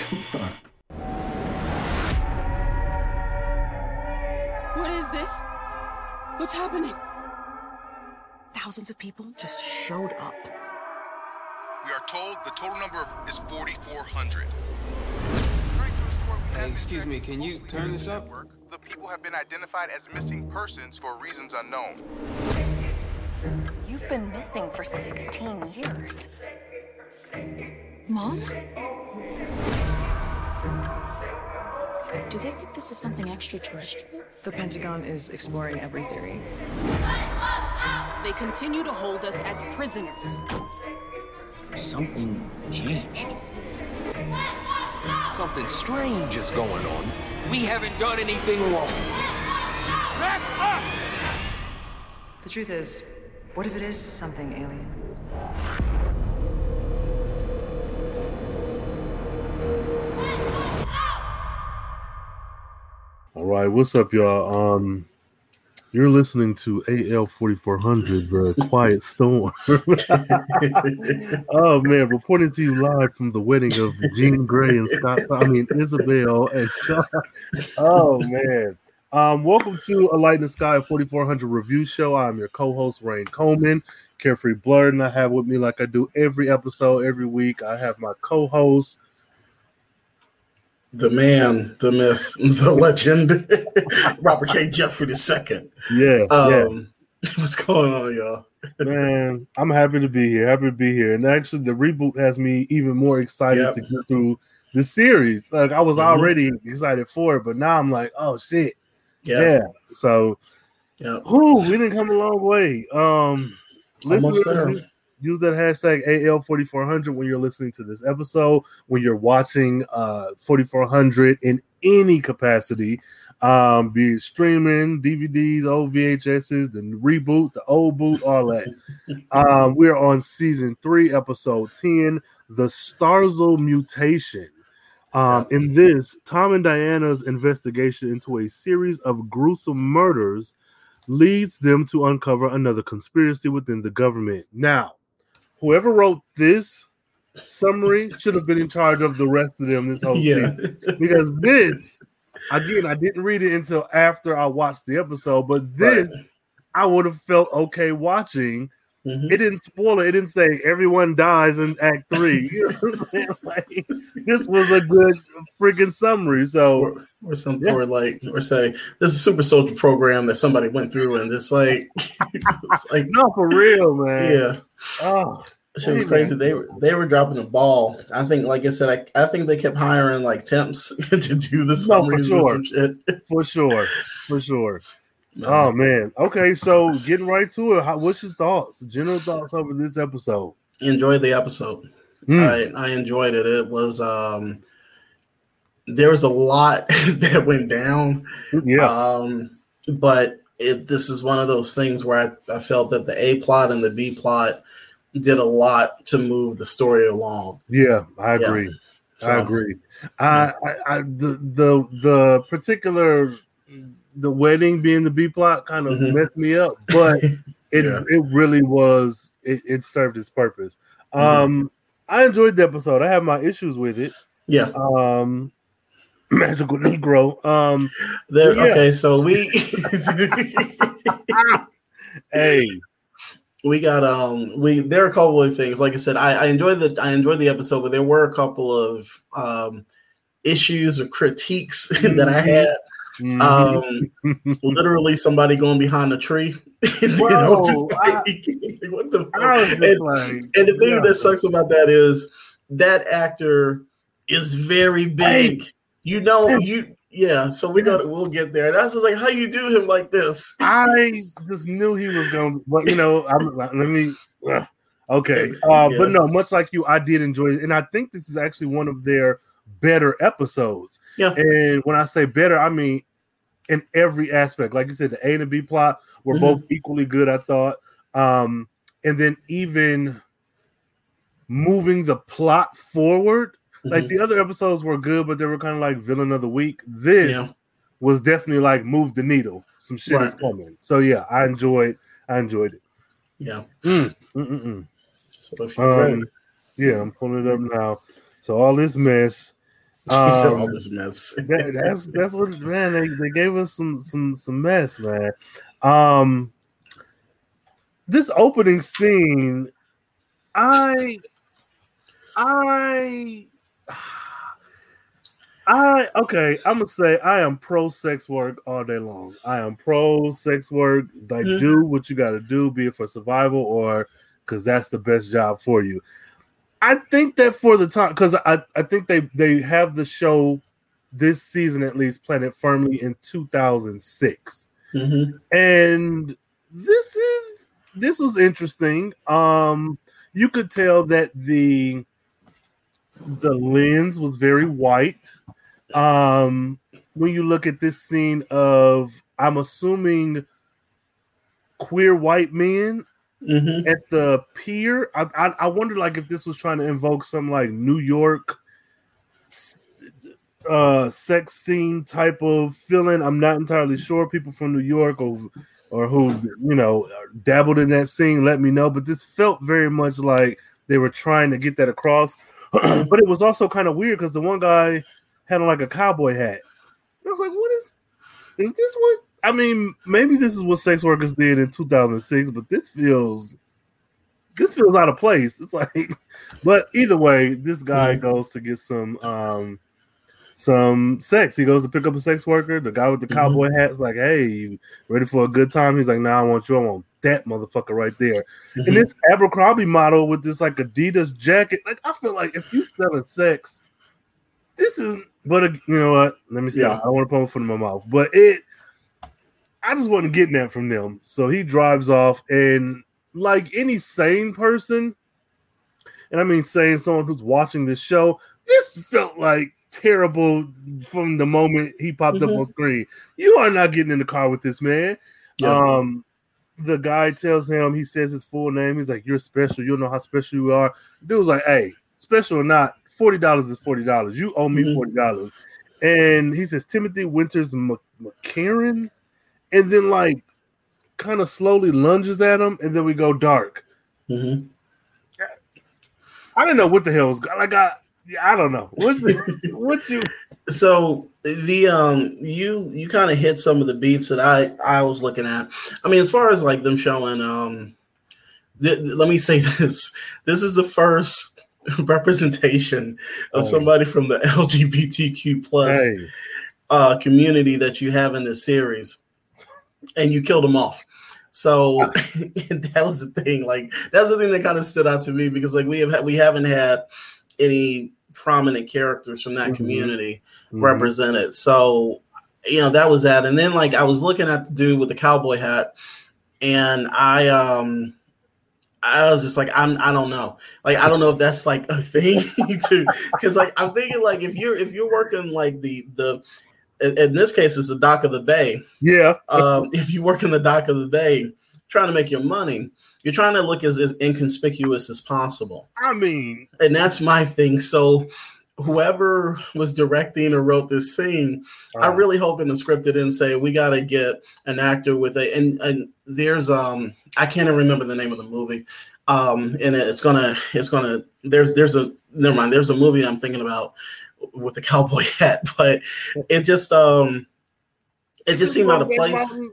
Come on. What is this? What's happening? Thousands of people just showed up. We are told the total number is 4,400. Hey, excuse me, can you turn this up? The people have been identified as missing persons for reasons unknown. You've been missing for 16 years. Mom? Do they think this is something extraterrestrial? The Pentagon is exploring every theory. They continue to hold us as prisoners. Something changed. Something strange is going on. We haven't done anything wrong. Back up! The truth is, what if it is something alien? Right, what's up, y'all? Um, you're listening to AL 4400, the Quiet Storm. oh man, reporting to you live from the wedding of Jean Grey and Scott. I mean Isabel and Sean. Oh man. Um, welcome to a Light in the Sky 4400 review show. I'm your co-host Rain Coleman, Carefree Blurred, and I have with me, like I do every episode, every week. I have my co-host the man, the myth, the legend, Robert K. Jeffrey II. Yeah, um, yeah. What's going on, y'all? Man, I'm happy to be here. Happy to be here. And actually, the reboot has me even more excited yep. to get through the series. Like I was mm-hmm. already excited for it, but now I'm like, oh shit, yep. yeah. So, yeah, whoo, we didn't come a long way. Um, listen, use that hashtag AL4400 when you're listening to this episode, when you're watching uh 4400 in any capacity, um, be it streaming, DVDs, old VHSs, the reboot, the old boot, all that. um, we're on season three, episode 10, the Starzl mutation. Um, in this, Tom and Diana's investigation into a series of gruesome murders leads them to uncover another conspiracy within the government. Now, whoever wrote this summary should have been in charge of the rest of them this whole yeah. season. Because this, again, I didn't read it until after I watched the episode, but this right. I would have felt okay watching. Mm-hmm. It didn't spoil it. It didn't say everyone dies in Act Three. You know like, this was a good freaking summary. So, or, or something, yeah. or like, or say this is a super soldier program that somebody went through, and it's like, it's like no, for real, man. Yeah. Oh, Shit was crazy. They were they were dropping the ball. I think, like I said, I, I think they kept hiring like temps to do this. No, for sure. for sure, for sure. Oh man. Okay, so getting right to it. How, what's your thoughts? General thoughts over this episode? Enjoyed the episode. Mm. I I enjoyed it. It was um there was a lot that went down. Yeah. Um, but it, this is one of those things where I, I felt that the A plot and the B plot did a lot to move the story along. Yeah, I agree. Yeah. So, I agree. I, I, I, the the the particular the wedding being the B plot kind of mm-hmm. messed me up, but it yeah. it really was it, it served its purpose. Mm-hmm. Um, I enjoyed the episode. I have my issues with it. Yeah. Um, magical Negro. Um, there. Yeah. Okay, so we. hey, we got um we there are a couple of things. Like i said i, I enjoyed the i enjoyed the episode but there were a couple of um issues or critiques that i had. Mm-hmm. um literally somebody going behind a tree. You know, like, what the and, like, and, the thing yeah. that sucks about that is that actor is very big. Hey, you know you yeah, so we got we'll get there. That's just like how you do him like this. I just knew he was going, to, but you know, I'm, let me. Uh, okay, uh, yeah. but no, much like you, I did enjoy it, and I think this is actually one of their better episodes. Yeah, and when I say better, I mean in every aspect. Like you said, the A and the B plot were mm-hmm. both equally good. I thought, um, and then even moving the plot forward like mm-hmm. the other episodes were good, but they were kind of like villain of the week. This yeah. was definitely like move the needle. Some shit right. is coming. So yeah, I enjoyed. I enjoyed it. Yeah. Mm, so if you um, yeah, I'm pulling it up now. So all this mess, Um, all this mess. that, that's that's what man they, they gave us some some some mess, man. Um, this opening scene, I, I, I okay. I'm gonna say I am pro sex work all day long. I am pro sex work. Like Mhm. do what you got to do, be it for survival or because that's the best job for you. I think that for the time, because I, I think they they have the show this season at least planted firmly in 2006, Mhm. and this is this was interesting. Um, you could tell that the the lens was very white. Um, when you look at this scene of, I'm assuming queer white men Mhm. at the pier. I, I I wonder like if this was trying to invoke some like New York uh sex scene type of feeling. I'm not entirely sure. People from New York or or who you know dabbled in that scene, let me know. But this felt very much like they were trying to get that across. but it was also kind of weird because the one guy had on like a cowboy hat. I was like, what is is this what I mean, maybe this is what sex workers did in 2006, but this feels this feels out of place. It's like, but either way, this guy Mhm. goes to get some um some sex. He goes to pick up a sex worker. The guy with the Mhm. cowboy hat's like, "Hey, you ready for a good time?" He's like, "Nah, I want you. I want that motherfucker right there." Mhm. And this Abercrombie model with this like Adidas jacket, like I feel like if you selling sex, this is. But you know what? Let me stop. Yeah. I want to put my foot in my mouth, but it. I just wasn't getting that from them. So he drives off, and like any sane person, and I mean sane someone who's watching this show, this felt like terrible from the moment he popped up Mhm. on screen. You are not getting in the car with this man. Yeah. Um, the guy tells him, he says his full name. He's like, "You're special. You don't know how special you are." Dude's like, "Hey, special or not, forty dollars is forty dollars. You owe me Mhm. forty dollars." And he says, "Timothy Winters Mc- McCarran," and then like kind of slowly lunges at him, and then we go dark. Mhm. I didn't know what the hell was like. I I don't know what you, what you. so the um you you kind of hit some of the beats that I I was looking at. I mean, as far as like them showing um, th- th- let me say this: this is the first representation of Oh. somebody from the LGBTQ plus Hey, uh, community that you have in this series, and you killed them off. So that was the thing. Like that's the thing that kind of stood out to me because like we have we haven't had any prominent characters from that Mhm. community mhm. represented. So you know that was that. And then like I was looking at the dude with the cowboy hat, and I um. I was just like, I'm, I don't know. Like, I don't know if that's like a thing to, because like I'm thinking like if you're if you're working like the the in in this case it's the dock of the bay. yeah, Um, if you work in the dock of the bay, trying to make your money, you're trying to look as, as inconspicuous as possible, I mean, and that's my thing. So whoever was directing or wrote this scene, I uh, really hope in the script it didn't say we got to get an actor with a and and there's um I can't even remember the name of the movie. Um, and it's gonna it's gonna there's there's a never mind there's a movie I'm thinking about with the cowboy hat, but it just um it just seemed out of place. Mountain?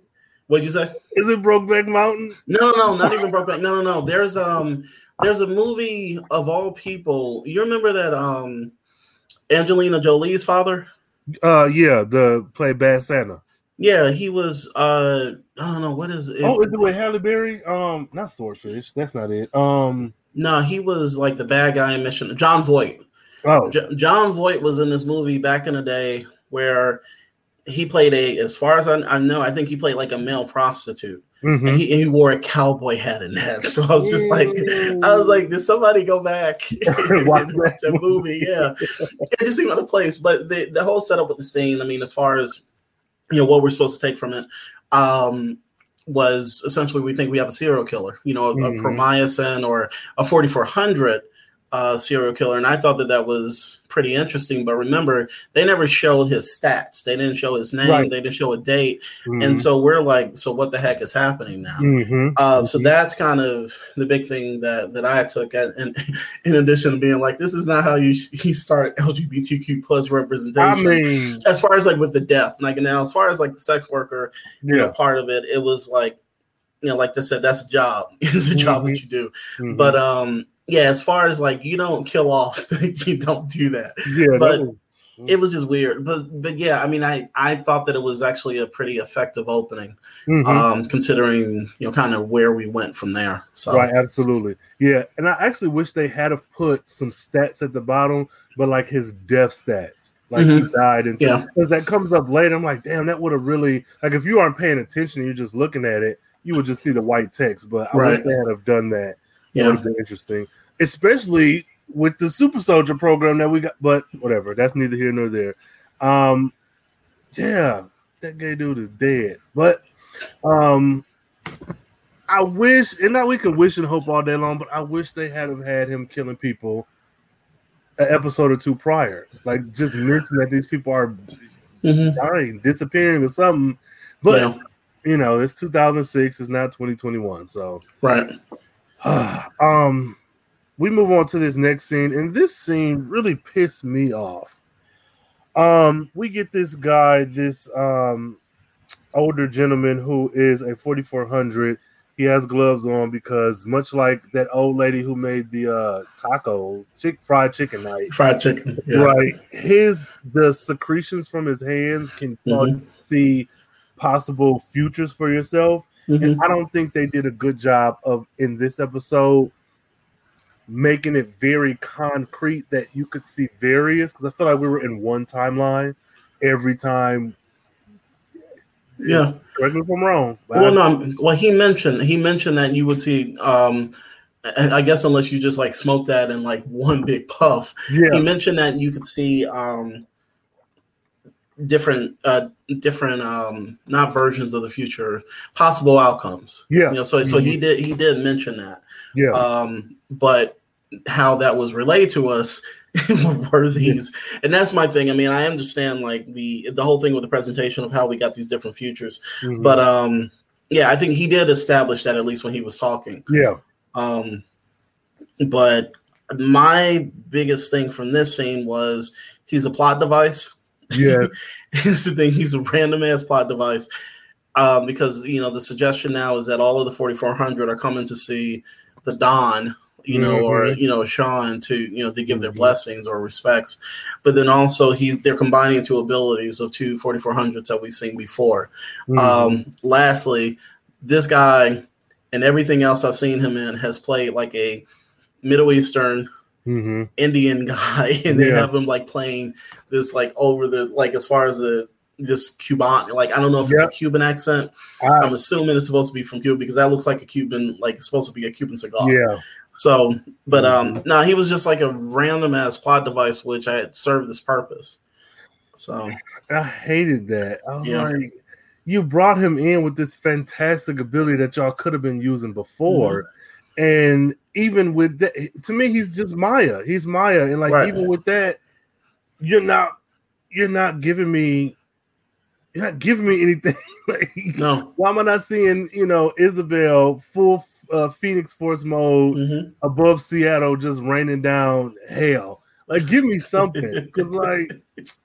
What'd you say? Is it Brokeback Mountain? No, no, not even Brokeback. No, no, no. There's um there's a movie of all people. You remember that um Angelina Jolie's father? Uh, yeah, the play Bad Santa. Yeah, he was uh I don't know what is it. Oh, is it with Halle Berry? Um, not Swordfish. That's not it. Um, No, he was like the bad guy in Mission. Jon Voight. oh, J- Jon Voight was in this movie back in the day where he played a, as far as I, I know, I think he played like a male prostitute. mhm. And he, and he wore a cowboy hat in that. So I was just like, I was like, did somebody go back and Watch that movie? Yeah, it just seemed out of place. But the the whole setup with the scene, I mean, as far as you know, what we're supposed to take from it, um, was essentially we think we have a serial killer, you know, a, Mhm. a or a 4400 uh, serial killer, and I thought that that was pretty interesting. But remember, they never showed his stats. They didn't show his name. Right. They didn't show a date. Mm-hmm. And so we're like, so what the heck is happening now? Mm-hmm. Uh, so mm-hmm. that's kind of the big thing that that I took. At, and in addition to being like, this is not how you you start LGBTQ plus representation. I mean, as far as like with the death, like now, as far as like the sex worker, yeah. you know, part of it, it was like. You know, like I said, that's a job. it's a job that mm-hmm. you do. Mm-hmm. But um, yeah, as far as like you don't kill off, you don't do that. Yeah, but was, it was just weird. But but yeah, I mean, I I thought that it was actually a pretty effective opening, mm-hmm. um, considering you know kind of where we went from there. So right, absolutely, yeah. And I actually wish they had have put some stats at the bottom, but like his death stats. Like mm-hmm. he died, and yeah. because that comes up later, I'm like, damn, that would have really like if you aren't paying attention, you're just looking at it, you would just see the white text. But I right. wish they had have done that yeah. would have been interesting, especially with the super soldier program that we got. But whatever, that's neither here nor there. Um, yeah, that gay dude is dead. But um, I wish, and now we can wish and hope all day long, but I wish they had have had him killing people an episode or two prior. Like just mention that these people are mm-hmm. dying, disappearing, or something. But yeah. you know, it's 2006. It's not 2021. So right. um, we move on to this next scene, and this scene really pissed me off. Um, we get this guy, this um older gentleman who is a 4400. He has gloves on because much like that old lady who made the uh tacos, chick fried chicken night. Fried chicken. Yeah. Right. His the secretions from his hands can mm-hmm. see possible futures for yourself. Mm-hmm. And I don't think they did a good job of in this episode making it very concrete that you could see various because I feel like we were in one timeline every time. Yeah, correct me if I'm wrong. Well, no, well he mentioned he mentioned that you would see. um I guess unless you just like smoke that in like one big puff. Yeah. He mentioned that you could see um different uh different um not versions of the future possible outcomes. Yeah. You know so so mm-hmm. he did he did mention that. Yeah. Um but how that was relayed to us were these yeah. and that's my thing. I mean i understand like the the whole thing with the presentation of how we got these different futures mm-hmm. but um yeah i think he did establish that at least when he was talking. Yeah. Um but my biggest thing from this scene was he's a plot device yeah. Here's the thing, he's a random ass plot device. Um, because you know the suggestion now is that all of the 4400 are coming to see the Don, you know, mm-hmm. or you know Sean to you know to give their mm-hmm. blessings or respects, but then also he's they're combining two abilities of two 4400s that we've seen before. Mm-hmm. Um, lastly, this guy and everything else I've seen him in has played like a Middle Eastern mm-hmm. Indian guy, and they yeah. have him like playing this like over the like as far as the this Cuban like I don't know if yep. it's a Cuban accent. I'm assuming it's supposed to be from Cuba because that looks like a Cuban like it's supposed to be a Cuban cigar. Yeah. So, but um, mm-hmm. no, he was just like a random ass plot device which I had served this purpose. So I hated that. I was yeah. like, you brought him in with this fantastic ability that y'all could have been using before. Mm-hmm. And even with that, to me, he's just Maya. He's Maya, and like right. even with that, you're not you're not giving me you're not giving me anything. like, no, why am I not seeing you know Isabel full uh, Phoenix Force mode mm-hmm. above Seattle just raining down hell? Like, give me something, because like,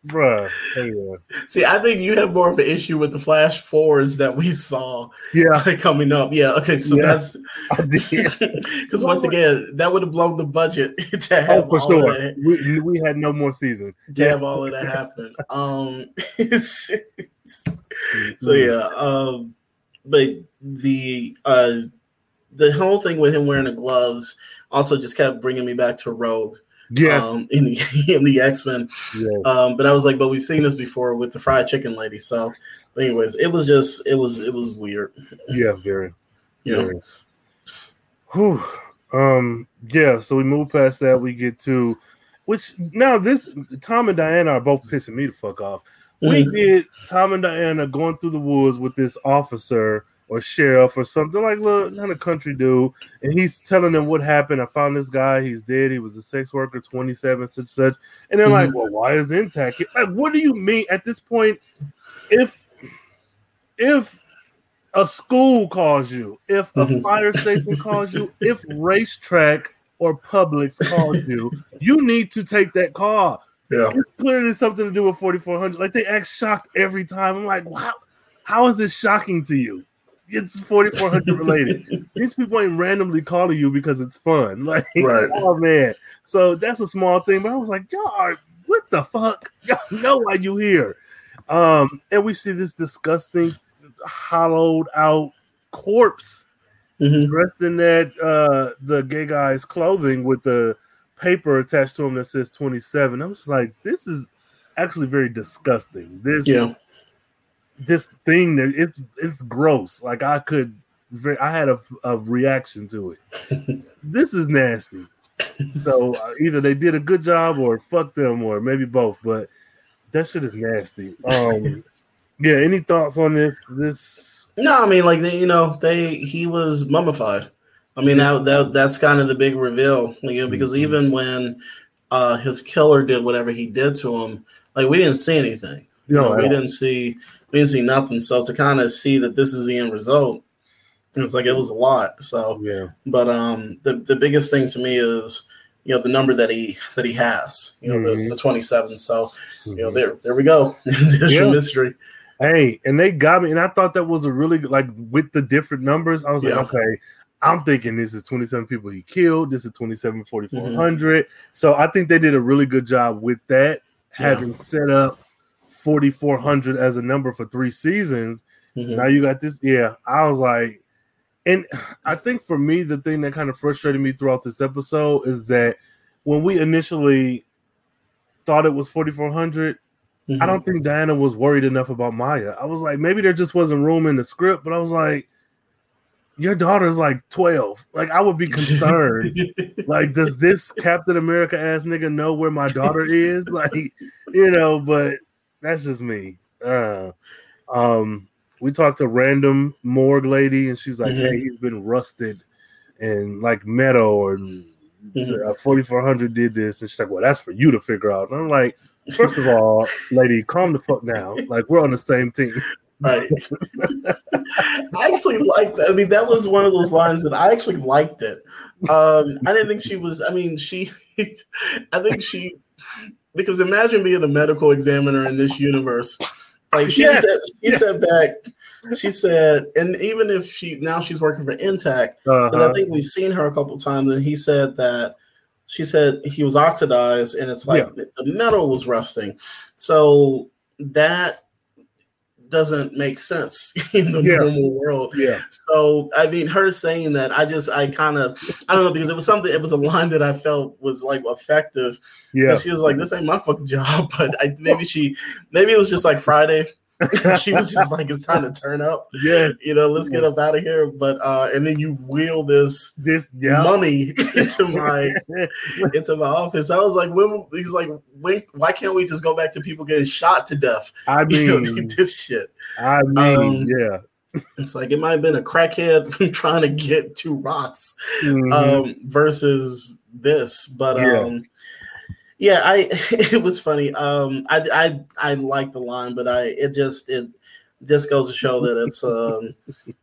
bruh. Anyway. See, I think you have more of an issue with the flash forwards that we saw. Yeah, coming up. Yeah. Okay. So yeah, that's because once again, that would have blown the budget to have. Oh, for sure. That, we, we had no more season to yeah. have all of that happen. um. so yeah. Um. But the uh the whole thing with him wearing the gloves also just kept bringing me back to Rogue. Yes, um, in the in the X Men. Yes. Um, but I was like, but we've seen this before with the fried chicken lady. So, anyways, it was just it was it was weird. Yeah, very. Yeah. Very. Whew. Um. Yeah. So we move past that. We get to which now this Tom and Diana are both pissing me the fuck off. We mm-hmm. get Tom and Diana going through the woods with this officer or sheriff or something like look kind of country dude, and he's telling them what happened. I found this guy, he's dead. He was a sex worker, 27, such such. And they're mm-hmm. like, Well, why is NTAC? Like, what do you mean at this point? If if a school calls you, if a mm-hmm. fire station calls you, if racetrack or Publix calls you, you need to take that call. Yeah. It's clearly something to do with 4400. Like they act shocked every time. I'm like, wow, how is this shocking to you? It's 4400 related. These people ain't randomly calling you because it's fun. Like, right. oh man. So that's a small thing, but I was like, y'all are what the fuck? Y'all know why you here. Um, and we see this disgusting, hollowed out corpse mm-hmm. dressed in that uh the gay guy's clothing with the paper attached to him that says 27. I'm just like, this is actually very disgusting. This yeah. This thing that it's it's gross. Like I could I had a, a reaction to it. this is nasty. So uh, either they did a good job or fuck them or maybe both, but that shit is nasty. Um yeah, any thoughts on this this No, I mean like they, you know, they he was mummified. I mean that, that that's kind of the big reveal, you know, because mm-hmm. even when uh, his killer did whatever he did to him, like we didn't see anything. You know, we didn't see we didn't see nothing. So to kind of see that this is the end result, it was like it was a lot. So yeah. But um, the the biggest thing to me is you know the number that he that he has. You know mm-hmm. the, the twenty seven. So mm-hmm. you know mm-hmm. there there we go. There's yeah. mystery. Hey, and they got me, and I thought that was a really like with the different numbers. I was yeah. like, okay, I'm thinking this is 27 people he killed. This is 27 4400. Mm-hmm. So I think they did a really good job with that, yeah. having set up 4400 as a number for three seasons. Mm-hmm. Now you got this. Yeah, I was like, and I think for me, the thing that kind of frustrated me throughout this episode is that when we initially thought it was 4400, mm-hmm. I don't think Diana was worried enough about Maya. I was like, maybe there just wasn't room in the script, but I was like, your daughter's like 12. Like, I would be concerned. like, does this Captain America ass nigga know where my daughter is? Like, you know, but that's just me. Uh, um, we talked to random morgue lady, and she's like, mm-hmm. "Hey, he's been rusted, and like metal, or mm-hmm. uh, 4400 did this." And she's like, "Well, that's for you to figure out." And I'm like, first of all, lady, calm the fuck down. Like, we're on the same team. Right. I actually liked that. I mean, that was one of those lines that I actually liked it. Um, I didn't think she was, I mean, she, I think she, because imagine being a medical examiner in this universe. Like she yeah. said, she yeah. said back, she said, and even if she now she's working for NTAC, because uh-huh. I think we've seen her a couple times, and he said that she said he was oxidized, and it's like yeah. the metal was rusting. So that doesn't make sense in the yeah. normal world. Yeah. So I mean, her saying that, I just, I kind of, I don't know, because it was something, it was a line that I felt was like effective. Yeah. She was like, "This ain't my fucking job," but I maybe she, maybe it was just like Friday. she was just like, it's time to turn up. Yeah. You know, let's get up out of here. But uh and then you wheel this this yeah. money into my into my office. I was like, when he's like, when why can't we just go back to people getting shot to death? I mean you know, this shit. I mean, um, yeah. It's like it might have been a crackhead trying to get two rocks mm-hmm. um versus this. But yeah. um yeah, I it was funny. Um, I I I like the line, but I it just it just goes to show that it's um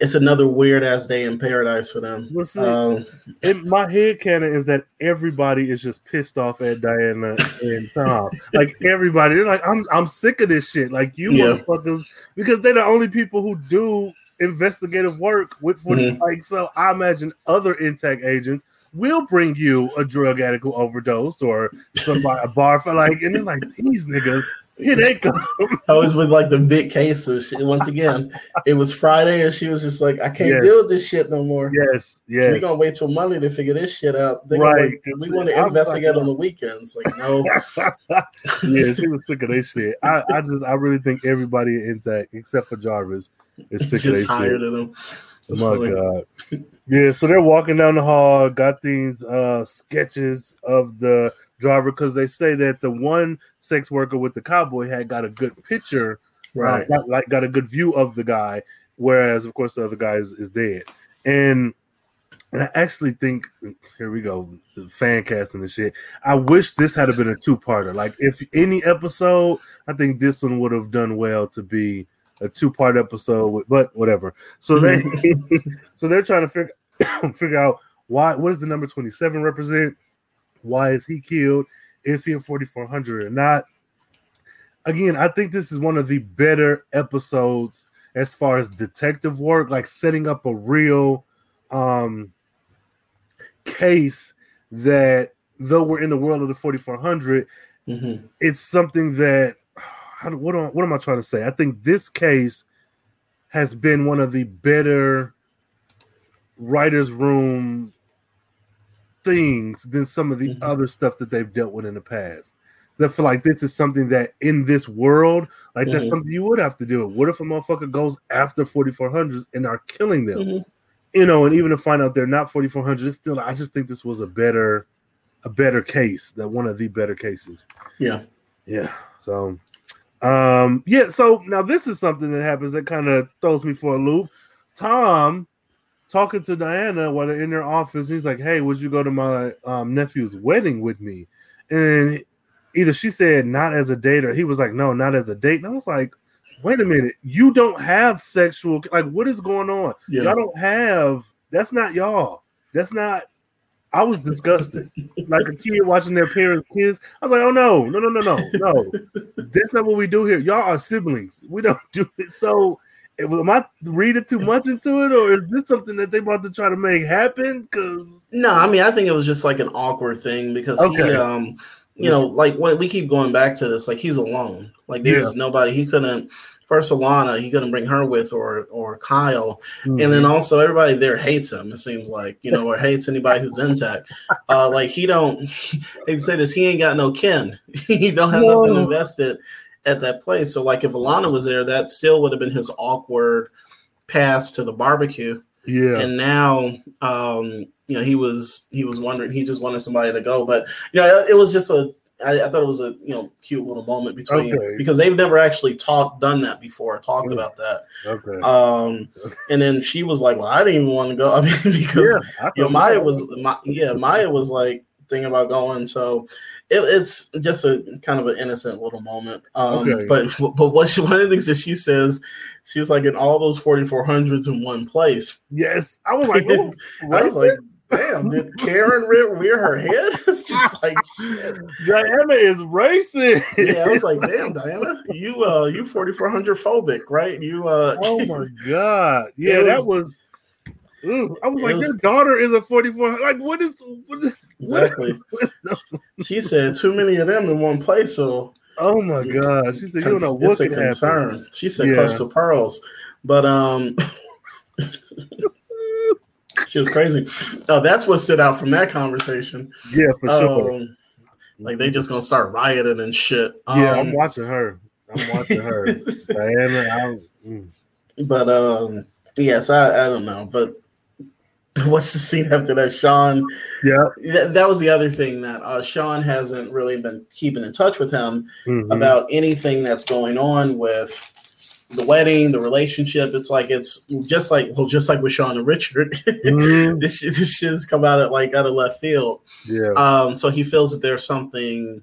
it's another weird ass day in paradise for them. Well, see, um, in my head canon is that everybody is just pissed off at Diana and Tom. like everybody, they're like, I'm I'm sick of this shit. Like you yeah. motherfuckers, because they're the only people who do investigative work with 40 mm-hmm. like so I imagine other NTAC agents we'll bring you a drug addict who overdosed or somebody a bar for like, and then like these niggas. Here they come. I was with like the big cases. Once again, it was Friday, and she was just like, "I can't yes. deal with this shit no more." Yes, yes. So we're gonna wait till Monday to figure this shit out. They're right. We want to investigate on the weekends. Like, no. yeah, she was sick of that shit. I, I just, I really think everybody NTAC except for Jarvis is sick just of that shit. Of them. Oh my god. Yeah, so they're walking down the hall, got these uh sketches of the driver because they say that the one sex worker with the cowboy had got a good picture, uh, right? Uh, got, like got a good view of the guy, whereas of course the other guy is, is dead. And I actually think here we go, fan casting and shit. I wish this had been a two-parter. Like if any episode, I think this one would have done well to be a two-part episode. But whatever. So they, so they're trying to figure figure out why. What does the number twenty-seven represent? Why is he killed? Is he in forty-four hundred or not? Again, I think this is one of the better episodes as far as detective work, like setting up a real um case that though we're in the world of the 4400 mm-hmm. it's something that how, what, am, what am i trying to say i think this case has been one of the better writers room things than some of the mm-hmm. other stuff that they've dealt with in the past I feel like this is something that in this world, like mm-hmm. that's something you would have to do. What if a motherfucker goes after 4400s and are killing them? Mm-hmm you know, and even to find out they're not 4400, still, I just think this was a better, a better case, that one of the better cases. Yeah, yeah. So, um, yeah. So now this is something that happens that kind of throws me for a loop. Tom talking to Diana while they're in their office, he's like, "Hey, would you go to my um, nephew's wedding with me?" And either she said not as a date, or he was like, "No, not as a date." And I was like, wait a minute, you don't have sexual like what is going on? Yeah. Y'all don't have that's not y'all. That's not I was disgusted. like a kid watching their parents kids. I was like, oh no, no, no, no, no, no. That's not what we do here. Y'all are siblings. We don't do it. So am I reading too much into it, or is this something that they about to try to make happen? Because no, I mean, I think it was just like an awkward thing because okay. he, um, you know, like when we keep going back to this, like he's alone. Like there's yeah. nobody he couldn't first Alana, he couldn't bring her with or or Kyle. Mm-hmm. And then also everybody there hates him, it seems like, you know, or hates anybody who's NTAC. Uh like he don't they say this, he ain't got no kin. he don't have Whoa. nothing invested at that place. So like if Alana was there, that still would have been his awkward pass to the barbecue. Yeah. And now um you know, he was he was wondering he just wanted somebody to go. But you know, it was just a I, I, thought it was a you know cute little moment between okay. because they've never actually talked done that before talked about that okay um and then she was like well i didn't even want to go i mean because yeah, you know maya was my, yeah maya was like thinking about going so it, it's just a kind of an innocent little moment um okay. but but what she, one of the things that she says she's like in all those 4400s in one place yes i was like oh, i was like damn, did Karen rear her head? It's just like shit. Diana is racing. yeah, I was like, damn, Diana, you uh you 4400 phobic, right? You uh Oh my god. Yeah, was, that was Ooh, I was like, was, your daughter is a 44. Like, what is what is exactly? She said too many of them in one place. So, oh my god, she said, you don't know what's a concern. Happen. She said, yeah. clutch the pearls, but um, she was crazy. Oh, that's what stood out from that conversation. Yeah, for sure. Um, like they just gonna start rioting and shit. Yeah, um, I'm watching her. I'm watching her. Diana, mm. But um, yes, I, I don't know. But what's the scene after that? Sean. Yeah. Th- that was the other thing that uh, Sean hasn't really been keeping in touch with him mm-hmm. about anything that's going on with the wedding, the relationship. It's like it's just like well, just like with Sean and Richard. Mm-hmm. this this shit's come out of like out of left field. Yeah. Um. So he feels that there's something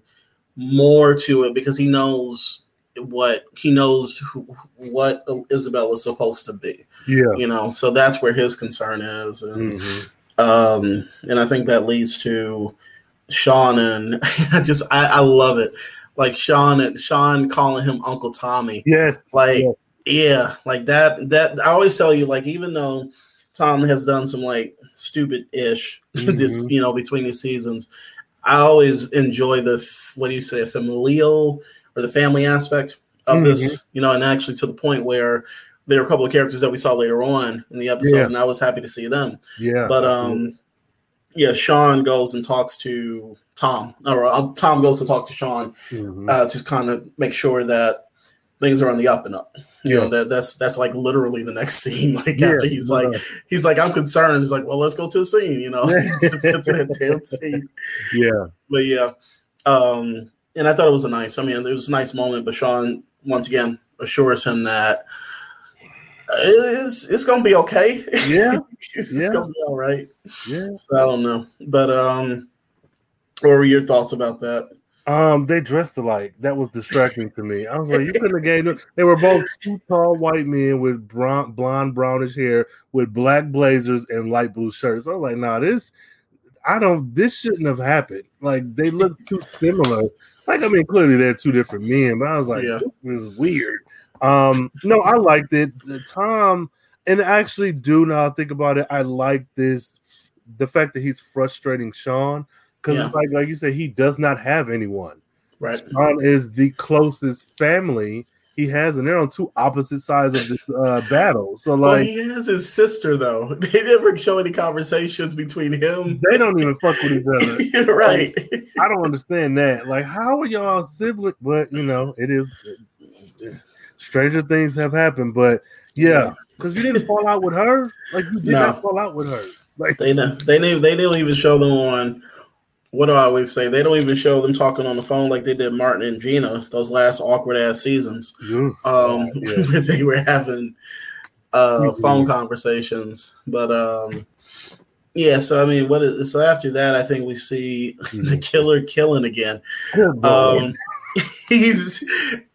more to it because he knows what he knows who, what Isabel is supposed to be. Yeah. You know. So that's where his concern is, and mm-hmm. um, and I think that leads to Sean and I just I, I love it like Sean and Sean calling him Uncle Tommy. Yes. Like yes. yeah, like that that I always tell you like even though Tom has done some like stupid ish mm-hmm. this you know between the seasons, I always enjoy the what do you say familial or the family aspect of mm-hmm. this, you know, and actually to the point where there are a couple of characters that we saw later on in the episodes, yeah. and I was happy to see them. Yeah. But um yeah, Sean goes and talks to Tom, or uh, Tom goes to talk to Sean mm-hmm. uh, to kind of make sure that things are on the up and up. You yeah. know that that's that's like literally the next scene. Like yeah, after he's like he's like I'm concerned. He's like, well, let's go to the scene. You know, get to that damn scene. Yeah, but yeah, um, and I thought it was a nice. I mean, it was a nice moment. But Sean once again assures him that it's it's gonna be okay. Yeah, it's yeah. gonna be all right. Yeah. So I don't know, but um, what were your thoughts about that? Um, they dressed alike. That was distracting to me. I was like, you couldn't have gave them. They were both two tall white men with brown, blonde, brownish hair, with black blazers and light blue shirts. I was like, nah, this, I don't. This shouldn't have happened. Like they look too similar. Like I mean, clearly they're two different men, but I was like, Yeah. this is weird. Um, no, I liked it. The Tom, and actually, do now I think about it, I like this. The fact that he's frustrating Sean because Yeah. it's like like you said, he does not have anyone. Right. Sean is the closest family he has, and they're on two opposite sides of this uh, battle. So Well, like he has his sister though. They never show any conversations between him. they don't even fuck with each other. right. I don't understand that. Like, how are y'all siblings? But you know, it is stranger things have happened. But yeah, because you didn't fall out with her. Like you did No. not fall out with her. Like They know they didn't they didn't even show them on what do I always say? They don't even show them talking on the phone like they did Martin and Gina those last awkward ass seasons. yeah. Um Yeah. where they were having uh Mhm. phone conversations. But um yeah, so I mean what is so after that I think we see the killer killing again. Good. Um, he's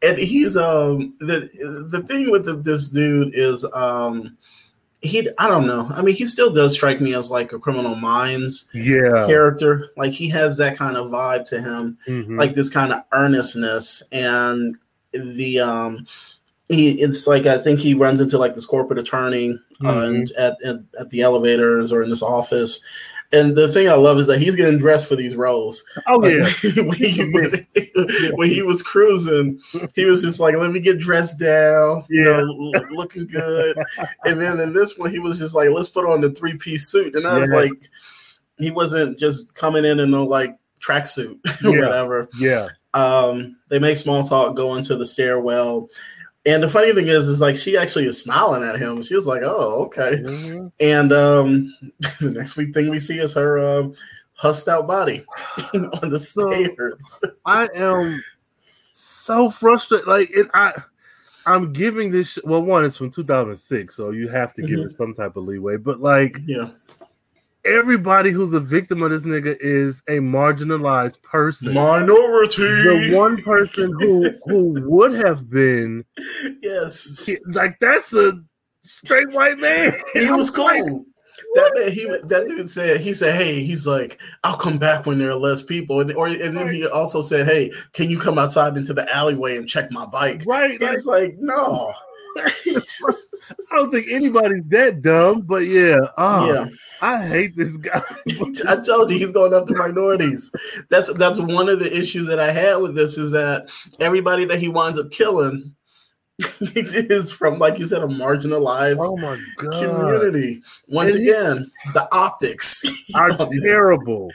and he's um the the thing with the, this dude is um he I don't know. I mean, he still does strike me as like a Criminal Minds yeah. character. Like he has that kind of vibe to him, Mhm. like this kind of earnestness and the um he it's like I think he runs into like this corporate attorney uh, Mhm. and at, at at the elevators or in this office. And the thing I love is that he's getting dressed for these roles. oh Like, yeah. when, he, when, when he was cruising, he was just like, "Let me get dressed down, you know, looking good." and then in this one, he was just like, "Let's put on the three piece suit," and I was Yeah. like, he wasn't just coming in in no like tracksuit or Yeah. whatever. Yeah. Um, they make small talk, go into the stairwell. And the funny thing is, is like she actually is smiling at him. She was like, "Oh, okay." Mhm. And um, the next week thing we see is her um, hussed out body on the So- stairs. I am so frustrated. Like it, I, I'm giving this. Well, one is from 2006, so you have to give Mhm. it some type of leeway. But like Yeah, everybody who's a victim of this nigga is a marginalized person. minority. the one person who who would have been yes, like that's a straight white man. he was cool. like, that man, he that dude said he said, "Hey, he's like, I'll come back when there are less people." And, or and then he also said, "Hey, can you come outside into the alleyway and check my bike?" right. Like, He's like, "No." I don't think anybody's that dumb, but yeah. Oh, yeah. I hate this guy. I told you he's going after minorities. That's that's one of the issues that I had with this is that everybody that he winds up killing is from, like you said, a marginalized oh community. Once And he- again, the optics are terrible.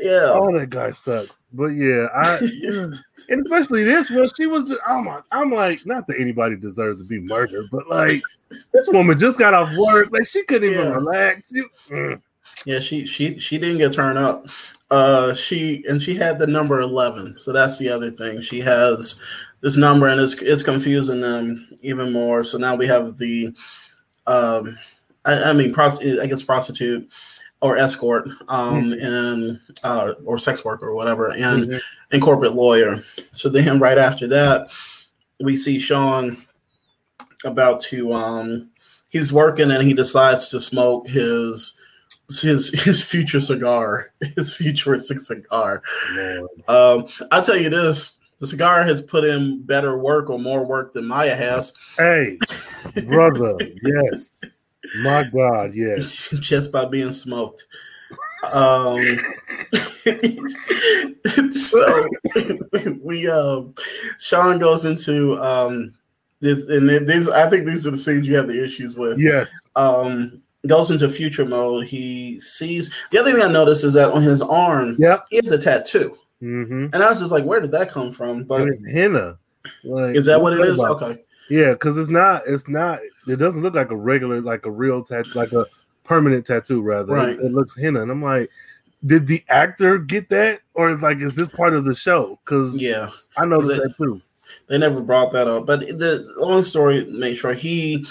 Yeah. Oh, that guy sucks. But yeah, I and especially this one, she was. Oh my, I'm like, not that anybody deserves to be murdered, but like, this woman just got off work. Like, she couldn't even Yeah. relax. You- mm. Yeah, she she she didn't get turned up. Uh she and she had the number 11. So that's the other thing. She has this number and it's it's confusing them even more. So now we have the um I, I mean prost- I guess prostitute or escort um and uh or sex worker or whatever and Mhm. and corporate lawyer. So then right after that we see Sean about to um he's working and he decides to smoke his his his future cigar, his futuristic cigar. Lord. Um, I'll tell you this: the cigar has put in better work or more work than Maya has, Hey, brother, yes. My God, yes. just by being smoked. Um, so we um, Sean goes into um this, and these I think these are the scenes you have the issues with. Yes. um goes into future mode. He sees the other thing I noticed is that on his arm, Yep. he has a tattoo. Mm-hmm. And I was just like, where did that come from? But And it's henna. Like, is that what it is? Okay. Yeah, because it's not. It's not. It doesn't look like a regular, like a real tattoo, like a permanent tattoo. Rather, Right. it, it looks henna, and I'm like, did the actor get that, or like, is this part of the show? Because Yeah. I noticed it- that too. They never brought that up. But the long story, make sure he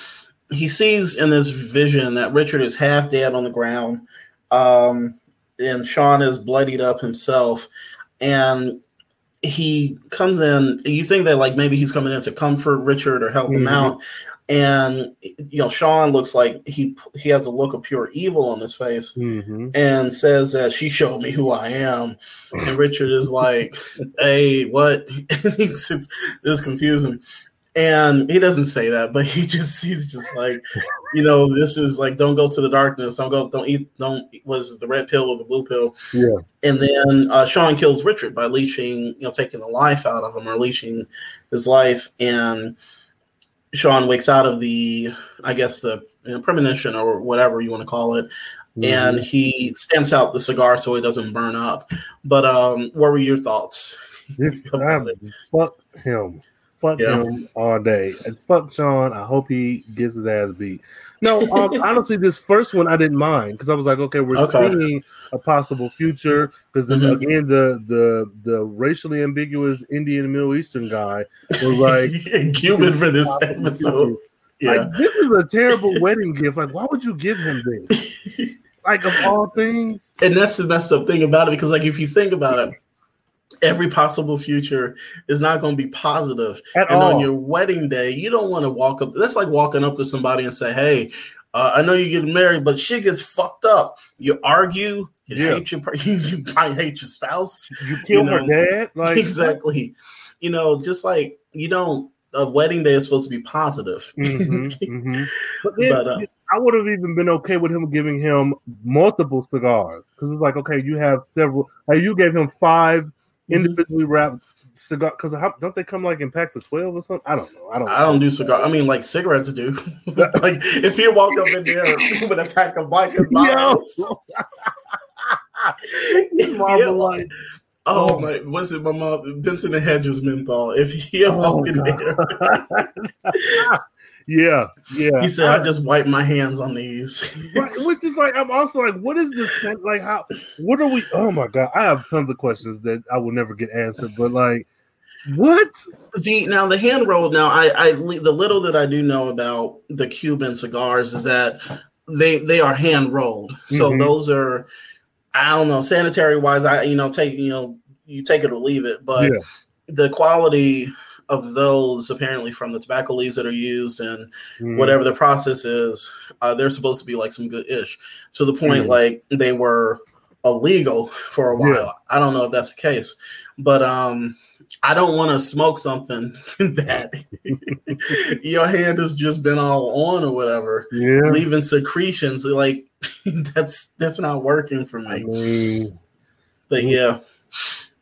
he sees in this vision that Richard is half dead on the ground, um, and Sean is bloodied up himself, and he comes in. You think that like maybe he's coming in to comfort Richard or help mm-hmm. him out, and you know Sean looks like he he has a look of pure evil on his face, mm-hmm. and says that she showed me who I am, and Richard is like, "Hey, what?" it's, it's confusing, and he doesn't say that, but he just he's just like, you know, this is like don't go to the darkness. Don't go. Don't eat. Don't was the red pill or the blue pill? Yeah. And then uh, Sean kills Richard by leeching, you know, taking the life out of him or leeching his life, and Sean wakes out of the, I guess the you know, premonition or whatever you want to call it, mm-hmm. and he stamps out the cigar so it doesn't burn up. But um, what were your thoughts? This, fuck him. Fuck yeah. him all day. And fuck Sean. I hope he gets his ass beat. No, um, honestly, this first one I didn't mind because I was like, okay, we're okay. seeing a possible future because mm-hmm. again, the the the racially ambiguous Indian and Middle Eastern guy was like Cuban for this episode. Yeah. Like, this is a terrible wedding gift. Like, why would you give him this? like of all things. And that's the messed up thing about it because, like, if you think about it, every possible future is not going to be positive. At and all. on your wedding day, you don't want to walk up. That's like walking up to somebody and say, "Hey, uh, I know you're getting married, but shit gets fucked up. You argue, you yeah. hate your you, you might hate your spouse, you kill you know? her dad, like exactly. You know, just like you don't. A wedding day is supposed to be positive, mm-hmm, mm-hmm. but, then, but uh, I would have even been okay with him giving him multiple cigars because it's like, okay, you have several. Like you gave him five. Mm-hmm. individually wrapped cigar because don't they come like in packs of 12 or something? I don't know. I don't i don't do cigar i mean like cigarettes do. Like if you walk up in there with a pack of black and Marvel like Oh, oh, my! What's it? My mom, Benson and Hedges menthol. If you oh, walk in there, Yeah, yeah. He said, I, "I just wipe my hands on these." right, which is like, I'm also like, what is this? Like, how? What are we? Oh my god, I have tons of questions that I will never get answered. But like, what? The now the hand rolled. Now, I, I the little that I do know about the Cuban cigars is that they they are hand rolled. So mm-hmm. those are, I don't know, sanitary wise. I you know take you know you take it or leave it, but yeah. the quality of those apparently from the tobacco leaves that are used and mm. whatever the process is uh, they're supposed to be like some good ish to the point mm. like they were illegal for a while yeah. i don't know if that's the case but um i don't want to smoke something that your hand has just been all on or whatever yeah leaving secretions like that's that's not working for me mm. but yeah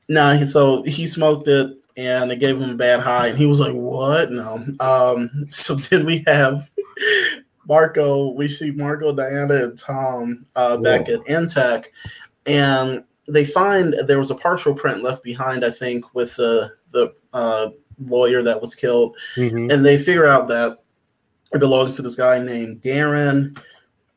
nah so he smoked it and it gave him a bad high, and he was like, "What? No." Um, so then we have Marco. We see Marco, Diana, and Tom uh, back at NTAC, and they find there was a partial print left behind. I think with the the uh, lawyer that was killed, mm-hmm. and they figure out that it belongs to this guy named Darren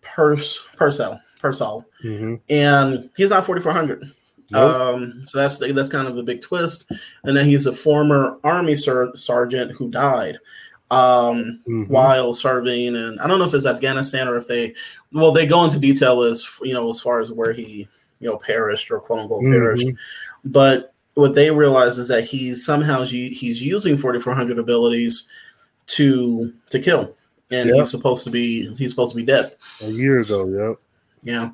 Purse Purcell Purcell, mm-hmm. and he's not forty four hundred. Nope. Um, so that's that's kind of the big twist. And then he's a former army ser- sergeant who died um, mm-hmm. while serving, and I don't know if it's Afghanistan or if they, well, they go into detail as you know as far as where he you know perished or quote unquote mm-hmm. perished, but what they realize is that he's somehow he's using 4400 abilities to to kill and yep. he's supposed to be he's supposed to be dead a year ago yep yeah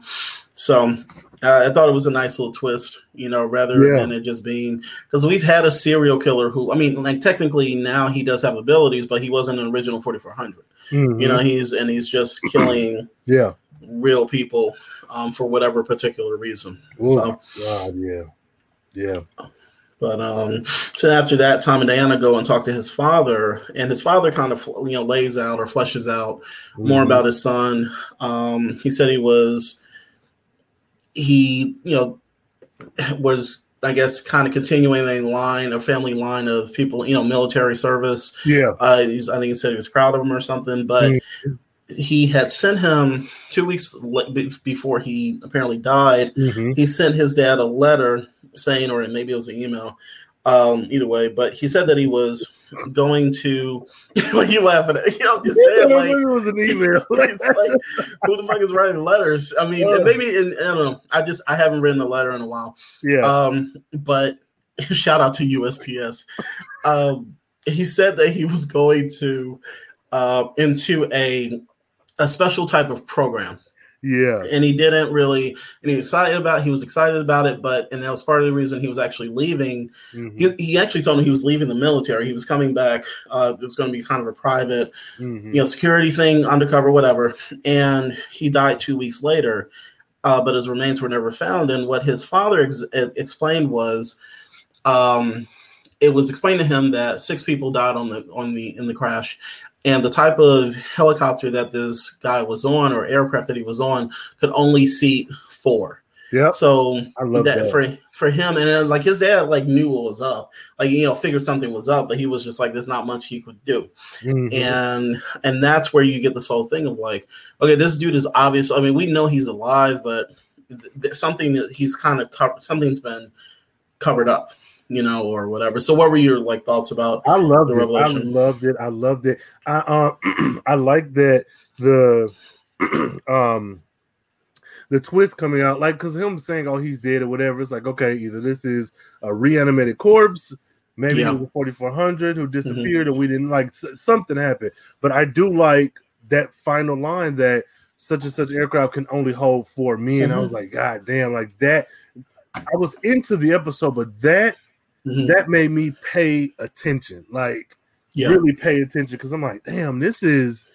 so uh, I thought it was a nice little twist, you know, rather yeah. than it just being because we've had a serial killer who, I mean, like technically now he does have abilities, but he wasn't an original 4400. Mm-hmm. You know, he's and he's just killing yeah real people um, for whatever particular reason. Ooh, so, God, yeah, yeah. But um, so after that, Tom and Diana go and talk to his father, and his father kind of you know lays out or fleshes out mm-hmm. more about his son. Um, he said he was he, you know, was I guess kind of continuing a line, a family line of people, you know, military service. Yeah. Uh, I think he said he was proud of him or something, but mm-hmm. he had sent him two weeks before he apparently died. Mm-hmm. He sent his dad a letter saying, or maybe it was an email, Um, either way, but he said that he was going to. What you laughing at? You know, I'm just saying like it was an email. it's like who the fuck is writing letters? I mean, maybe in, I don't know. I just I haven't written a letter in a while. yeah. Um, but shout out to USPS. Um, he said that he was going to uh, into a a special type of program, yeah. and he didn't really. And he was excited about. He was excited about it, but and that was part of the reason he was actually leaving. Mhm, He, he actually told me he was leaving the military. He was coming back. Uh, it was going to be kind of a private mhm. you know, security thing, undercover, whatever. And he died two weeks later, uh, but his remains were never found. And what his father ex- explained was, um, it was explained to him that six people died on the on the in the crash, and the type of helicopter that this guy was on or aircraft that he was on could only seat four. Yeah. So I love that, that. for for him, and then, like his dad, like knew what was up, like you know, figured something was up, but he was just like, "There's not much he could do." Mhm. and and that's where you get this whole thing of like okay this dude is obvious i mean we know he's alive but there's something that he's kind of covered something's been covered up you know or whatever so what were your like thoughts about I loved the it. I revelation. loved it. I loved it. I uh, I like that the um the twist coming out, like because him saying, "Oh, he's dead" or whatever. It's like, okay, either this is a reanimated corpse, maybe Yeah. it was 4400 who disappeared, or we didn't like s- something happened. But I do like that final line that such and such aircraft can only hold four men. I was like, God damn, like that. I was into the episode, but that Mhm. that made me pay attention like yeah really pay attention because i'm like damn this is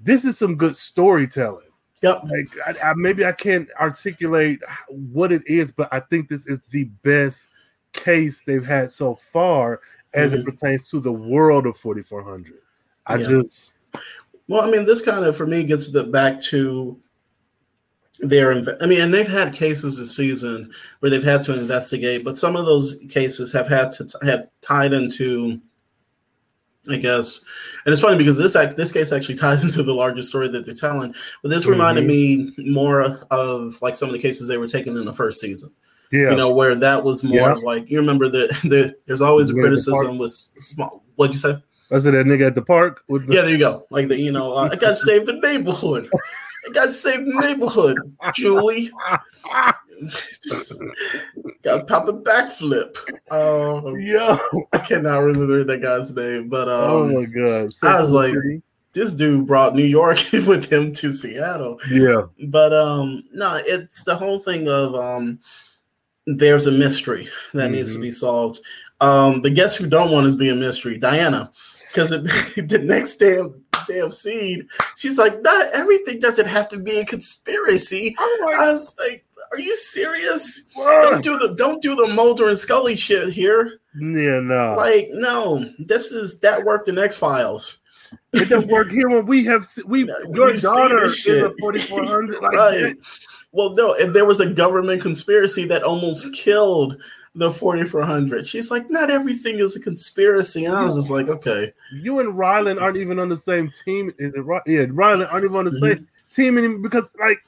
this is some good storytelling yep like I, I maybe i can't articulate what it is but i think this is the best case they've had so far as it Mhm. pertains to the world of 4400 i Yeah. just well i mean this kind of for me gets the back to their inve- i mean and they've had cases this season where they've had to investigate but some of those cases have had to t- have tied into I guess, and it's funny because this act, this case actually ties into the larger story that they're telling. But this reminded me more of like some of the cases they were taking in the first season. yeah You know, where that was more Yeah. like you remember that the, there's always a the criticism part- with small. What'd you say? i said that nigga at the park with the Yeah, there you go. Like the you know, uh, I got to save the neighborhood. I got to save the neighborhood, Julie. got to pop a backflip. Um, yo I cannot remember that guy's name, but oh um, my god I was like- this dude brought New York with him to Seattle. yeah But um, no, it's the whole thing of um, there's a mystery that needs to Mhm. be solved. Um, but guess who don't want to be a mystery? Diana, because the next damn damn scene, she's like, not everything doesn't have to be a conspiracy. Oh I was like, are you serious? Don't do the don't do the Mulder and Scully shit here. yeah no Like, no, this is that worked in X Files. It doesn't work here when we have we No, your daughter is a forty four hundred like right. Well, no, and there was a government conspiracy that almost killed the 4400. She's like, not everything is a conspiracy. And I was just like, okay. you and Ryland aren't even on the same team. Is it right? Yeah, Ryland aren't even on the same team anymore because like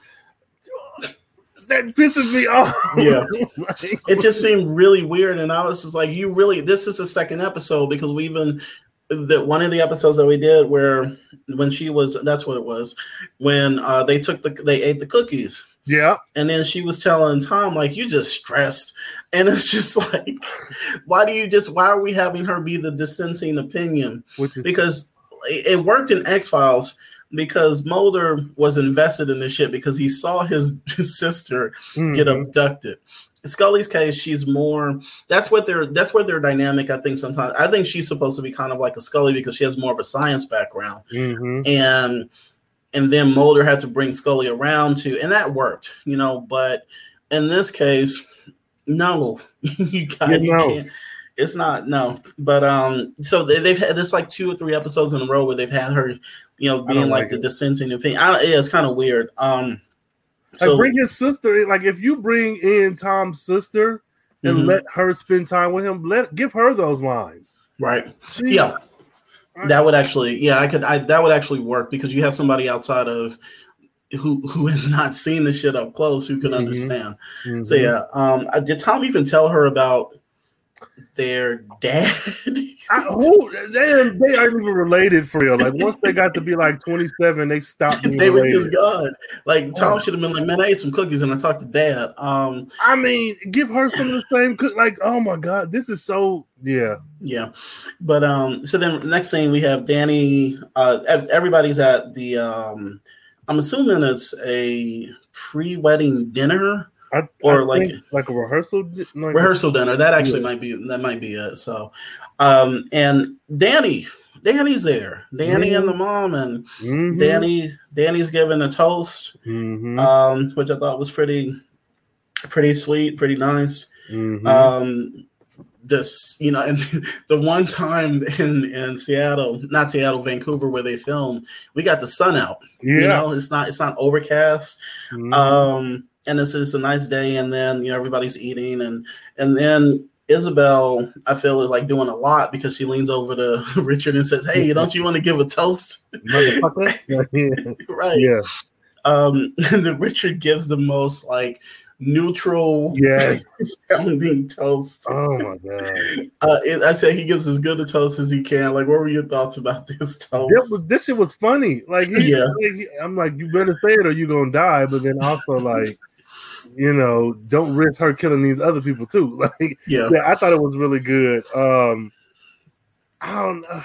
that pisses me off. Yeah. Like, It just seemed really weird. And I was just like, you really, this is the second episode because we even, that one of the episodes that we did where when she was, that's what it was, when uh, they took the, they ate the cookies. Yeah, And then she was telling Tom, like, you just stressed. And it's just like, why do you just, why are we having her be the dissenting opinion? which is Because it worked in X Files because Mulder was invested in this shit because he saw his, his sister get Mhm. abducted. In Scully's case, she's more. That's what they're. That's where they're dynamic. I think sometimes. I think she's supposed to be kind of like a Scully because she has more of a science background Mhm. and and then Mulder had to bring Scully around to, and that worked, you know. But in this case, no, you got Yeah, no. can't. It's not no, but um, so they, they've had this like two or three episodes in a row where they've had her, you know, being like, like the dissenting opinion. I, yeah, it's kind of weird. Um, like so bring his sister in. Like if you bring in Tom's sister and Mhm. let her spend time with him, let give her those lines. right, She- yeah, that would actually, yeah, I could, I that would actually work because you have somebody outside of who who has not seen the shit up close who can Mhm. understand. Mhm. So yeah, um, did Tom even tell her about their dad. I, who, they, they aren't even related for real. Like once they got to be like 27, they stopped being they related. were just gone. Like Tom oh. should have been like, man, I ate some cookies and I talked to dad. Um, I mean, give her some of the same cook. Like, oh my god, this is so yeah, yeah. But um, so then next thing we have Danny. Uh, everybody's at the um, I'm assuming it's a pre-wedding dinner I, or I like like a rehearsal like rehearsal dinner. That actually yeah. might be that might be it. So, um, and Danny, Danny's there. Danny mm-hmm. and the mom, and mm-hmm. Danny, Danny's giving a toast, mm-hmm. um, which I thought was pretty, pretty sweet, pretty nice. Mm-hmm. Um, this, you know, and the one time in in Seattle, not Seattle, Vancouver, where they film, we got the sun out. Yeah. You know, it's not it's not overcast. Mm-hmm. Um and it's just a nice day and then you know everybody's eating and and then Isabel, I feel, is like doing a lot because she leans over to Richard and says, Hey, don't you want to give a toast? right. Yeah. Um, and then Richard gives the most like neutral yes. sounding toast. Oh my god. Uh, it, I say he gives as good a toast as he can. Like, what were your thoughts about this toast? This, was, this shit was funny. Like, he, yeah. Like, I'm like, you better say it or you're gonna die. But then also like you know, don't risk her killing these other people too. Like, yeah, yeah I thought it was really good. Um, I don't know.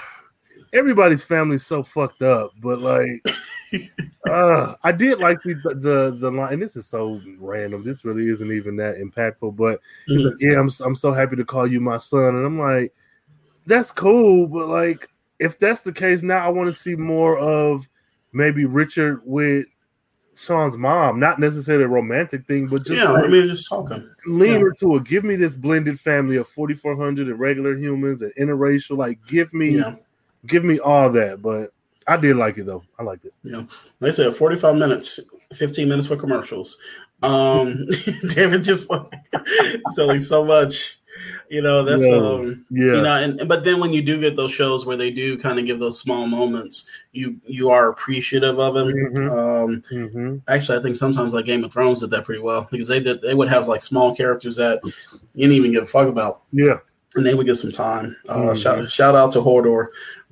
Everybody's family's so fucked up, but like, uh, I did like the, the the line, and this is so random. This really isn't even that impactful, but he's mm-hmm. like, "Yeah, I'm I'm so happy to call you my son," and I'm like, "That's cool," but like, if that's the case, now I want to see more of maybe Richard with Sean's mom, not necessarily a romantic thing, but just yeah, like, I mean, just talking. Lean yeah. to it. Give me this blended family of 4,400 and regular humans and interracial. Like, give me, yeah. give me all that. But I did like it though. I liked it. Yeah, they said 45 minutes, 15 minutes for commercials. Um, David just like selling so much you know that's yeah. um yeah you know and but then when you do get those shows where they do kind of give those small moments you you are appreciative of them mm-hmm. um mm-hmm. actually i think sometimes like game of thrones did that pretty well because they did they would have like small characters that you didn't even give a fuck about yeah and they would get some time uh mm-hmm. shout, shout out to Hodor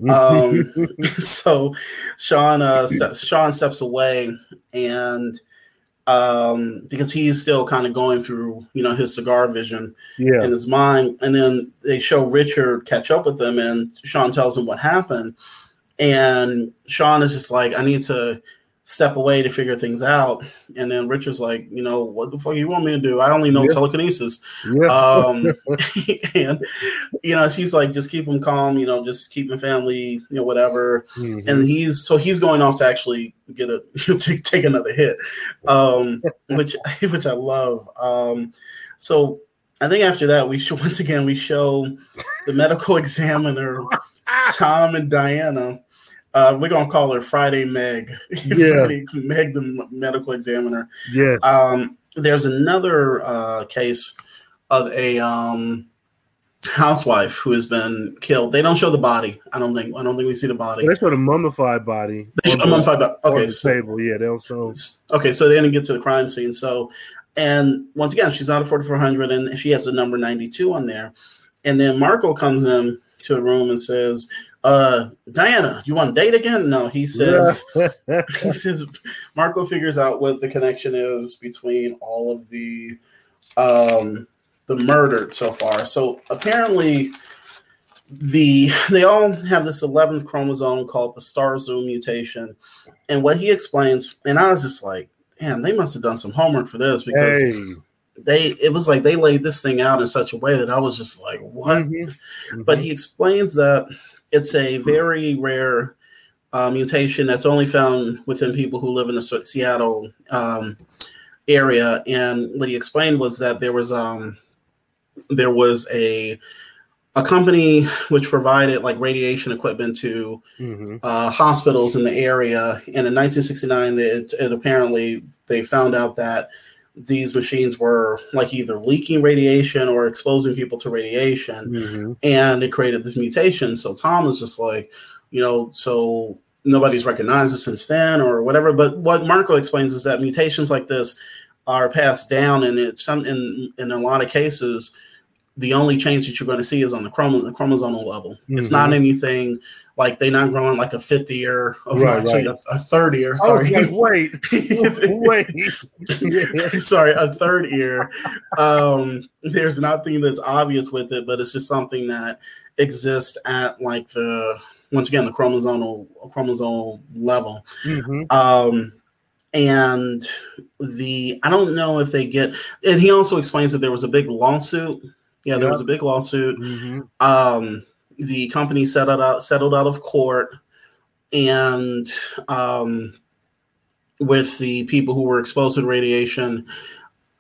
um so sean uh sean steps away and um, because he's still kind of going through, you know, his cigar vision yeah. in his mind. And then they show Richard catch up with them, and Sean tells him what happened. And Sean is just like, I need to step away to figure things out. And then Richard's like, you know, what the fuck you want me to do? I only know yeah. telekinesis. Yeah. Um, and you know, she's like, just keep him calm, you know, just keep my family, you know, whatever. Mm-hmm. And he's so he's going off to actually get a take, take another hit, um, which which I love. Um, so I think after that we show once again we show the medical examiner Tom and Diana uh, we're gonna call her Friday Meg. Yeah, Friday Meg, the medical examiner. Yes. Um, there's another uh, case of a um, housewife who has been killed. They don't show the body. I don't think. I don't think we see the body. They show the mummified body. a mummified body. Okay, so, table. Yeah, they don't. Okay, so they didn't get to the crime scene. So, and once again, she's out of 4400, and she has the number 92 on there. And then Marco comes in to the room and says, uh Diana, you want to date again? No, he says he says Marco figures out what the connection is between all of the um the murdered so far. So apparently the they all have this 11th chromosome called the Starzl mutation. And what he explains, and I was just like, man, they must have done some homework for this because hey. they it was like they laid this thing out in such a way that I was just like, what? Mm-hmm. Mm-hmm. But he explains that it's a very rare uh, mutation that's only found within people who live in the Seattle um, area. And what he explained was that there was um, there was a a company which provided like radiation equipment to mm-hmm. uh, hospitals in the area. And in 1969, it, it, apparently they found out that these machines were like either leaking radiation or exposing people to radiation mm-hmm. and it created this mutation so tom was just like you know so nobody's recognized it since then or whatever but what marco explains is that mutations like this are passed down and it's some in in a lot of cases the only change that you're going to see is on the, chrom- the chromosomal level. Mm-hmm. It's not anything like they're not growing like a fifth year or right, actually right. A, a, third year. Sorry. Like, wait, wait. sorry, a third ear. Um, there's nothing that's obvious with it, but it's just something that exists at like the once again the chromosomal chromosomal level. Mm-hmm. Um, and the I don't know if they get and he also explains that there was a big lawsuit. Yeah, there was a big lawsuit. Mm-hmm. Um, the company settled out settled out of court and um, with the people who were exposed to radiation.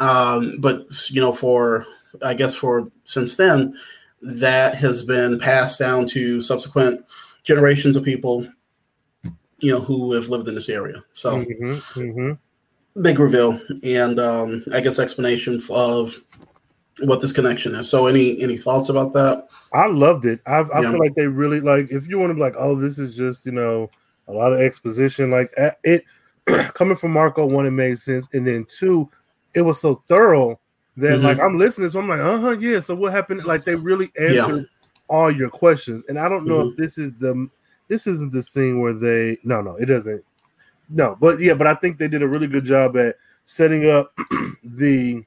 Um, but you know, for I guess for since then, that has been passed down to subsequent generations of people, you know, who have lived in this area. So, mm-hmm, mm-hmm. big reveal, and um, I guess explanation of what this connection is. So, any any thoughts about that? I loved it. I, I yeah. feel like they really like. If you want to be like, oh, this is just you know a lot of exposition, like it coming from Marco. One, it made sense, and then two, it was so thorough that mm-hmm. like I'm listening, so I'm like, uh huh, yeah. So what happened? Like they really answered yeah. all your questions, and I don't know mm-hmm. if this is the this isn't the scene where they no no it doesn't no but yeah but I think they did a really good job at setting up the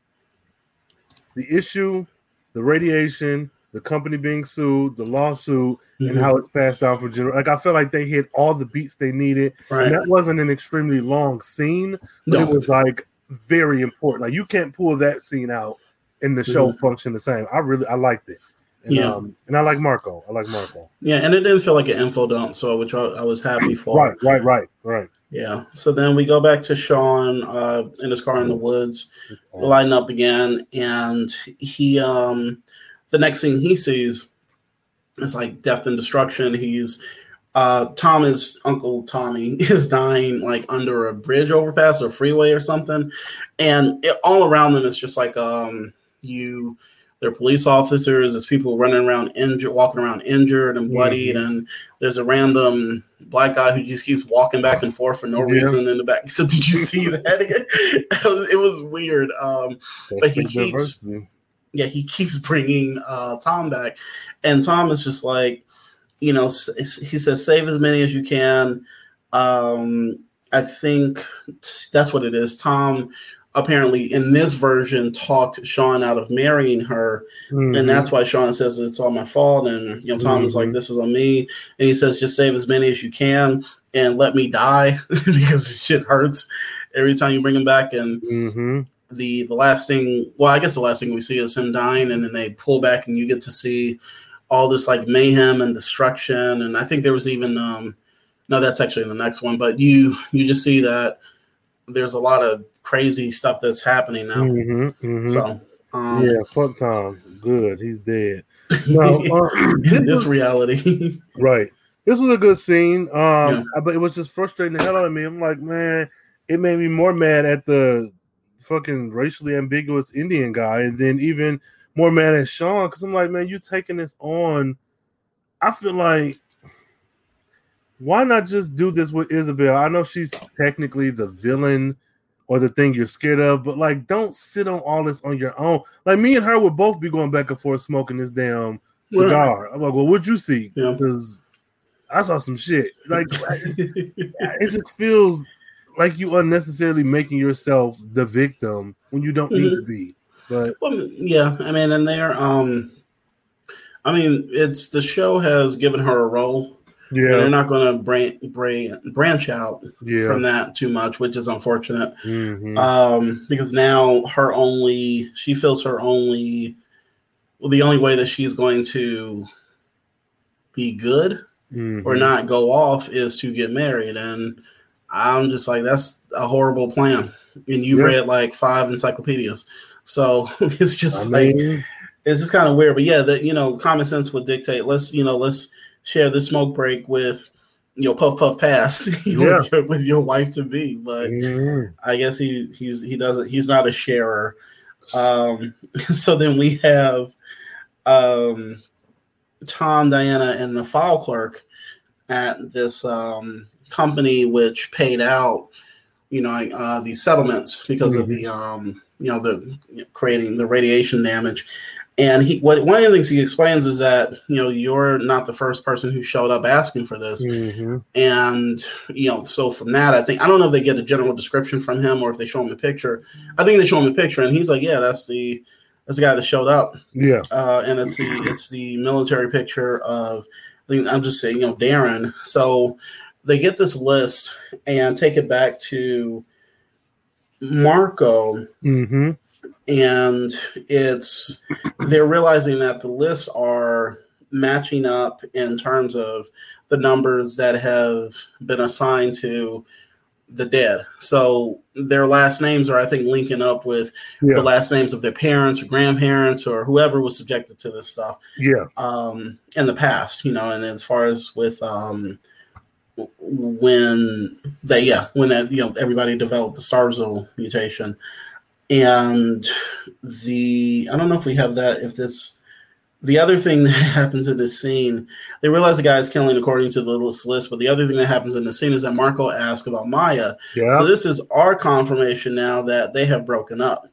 the issue, the radiation, the company being sued, the lawsuit, mm-hmm. and how it's passed down from general. Like I felt like they hit all the beats they needed. Right. And that wasn't an extremely long scene, but no. it was like very important. Like you can't pull that scene out and the show mm-hmm. function the same. I really I liked it. And, yeah, um, and I like Marco. I like Marco. Yeah, and it didn't feel like an info dump, so which I, I was happy for. Right, right, right, right. Yeah. So then we go back to Sean uh, in his car in the woods, line up again, and he um the next thing he sees is like death and destruction. He's uh Thomas Uncle Tommy is dying like under a bridge overpass or freeway or something, and it, all around them is just like um you they're police officers. There's people running around injured, walking around injured and bloodied, mm-hmm. and there's a random black guy who just keeps walking back and forth for no yeah. reason in the back. So did you see that? it, was, it was weird. Um, but he keeps, yeah, he keeps bringing uh, Tom back, and Tom is just like, you know, he says, save as many as you can. Um, I think that's what it is. Tom apparently in this version talked Sean out of marrying her, mm-hmm. and that's why Sean says it's all my fault. And you know, Tom mm-hmm. is like, mm-hmm. "This is on me," and he says, "Just save as many as you can and let me die because shit hurts every time you bring him back." And mm-hmm. the the last thing, well, I guess the last thing we see is him dying, and then they pull back, and you get to see all this like mayhem and destruction. And I think there was even um, no, that's actually in the next one, but you you just see that there's a lot of crazy stuff that's happening now. Mm-hmm, mm-hmm. So um, yeah, fuck Tom. Good, he's dead. No, uh, this, this reality, right? This was a good scene. Um, yeah. but it was just frustrating the hell out of me. I'm like, man, it made me more mad at the fucking racially ambiguous Indian guy, and then even more mad at Sean because I'm like, man, you taking this on. I feel like why not just do this with Isabel? I know she's technically the villain or the thing you're scared of, but like don't sit on all this on your own. Like me and her would both be going back and forth smoking this damn cigar. I'm like, well, what'd you see? Because yeah. I saw some shit. Like it just feels like you unnecessarily making yourself the victim when you don't mm-hmm. need to be. But well, yeah, I mean, and they're um I mean, it's the show has given her a role yeah, they're not going to branch, branch out yeah. from that too much, which is unfortunate. Mm-hmm. Um, because now her only she feels her only well, the only way that she's going to be good mm-hmm. or not go off is to get married, and I'm just like that's a horrible plan. And you've yeah. read like five encyclopedias, so it's just I mean, like it's just kind of weird. But yeah, that you know, common sense would dictate. Let's you know, let's share the smoke break with you know puff puff pass yeah. with, your, with your wife to be but mm-hmm. i guess he he's he doesn't he's not a sharer um so then we have um tom diana and the file clerk at this um company which paid out you know uh these settlements because mm-hmm. of the um you know the you know, creating the radiation damage And he, what one of the things he explains is that you know you're not the first person who showed up asking for this, Mhm. and you know so from that I think I don't know if they get a general description from him or if they show him a picture. I think they show him a picture, and he's like, yeah, that's the that's the guy that showed up, Yeah. uh, and it's the it's the military picture of I think I'm just saying you know Darren. So they get this list and take it back to Marco Mm-hmm. And it's they're realizing that the lists are matching up in terms of the numbers that have been assigned to the dead. So their last names are, I think, linking up with Yeah. the last names of their parents or grandparents or whoever was subjected to this stuff Yeah. um, in the past, you know, and as far as with um, when they, yeah, when that, you know, everybody developed the Starzl mutation, and the I don't know if we have that. If this, the other thing that happens in this scene, they realize the guy is killing according to the list list, but the other thing that happens in the scene is that Marco asks about Maya. Yeah. So this is our confirmation now that they have broken up.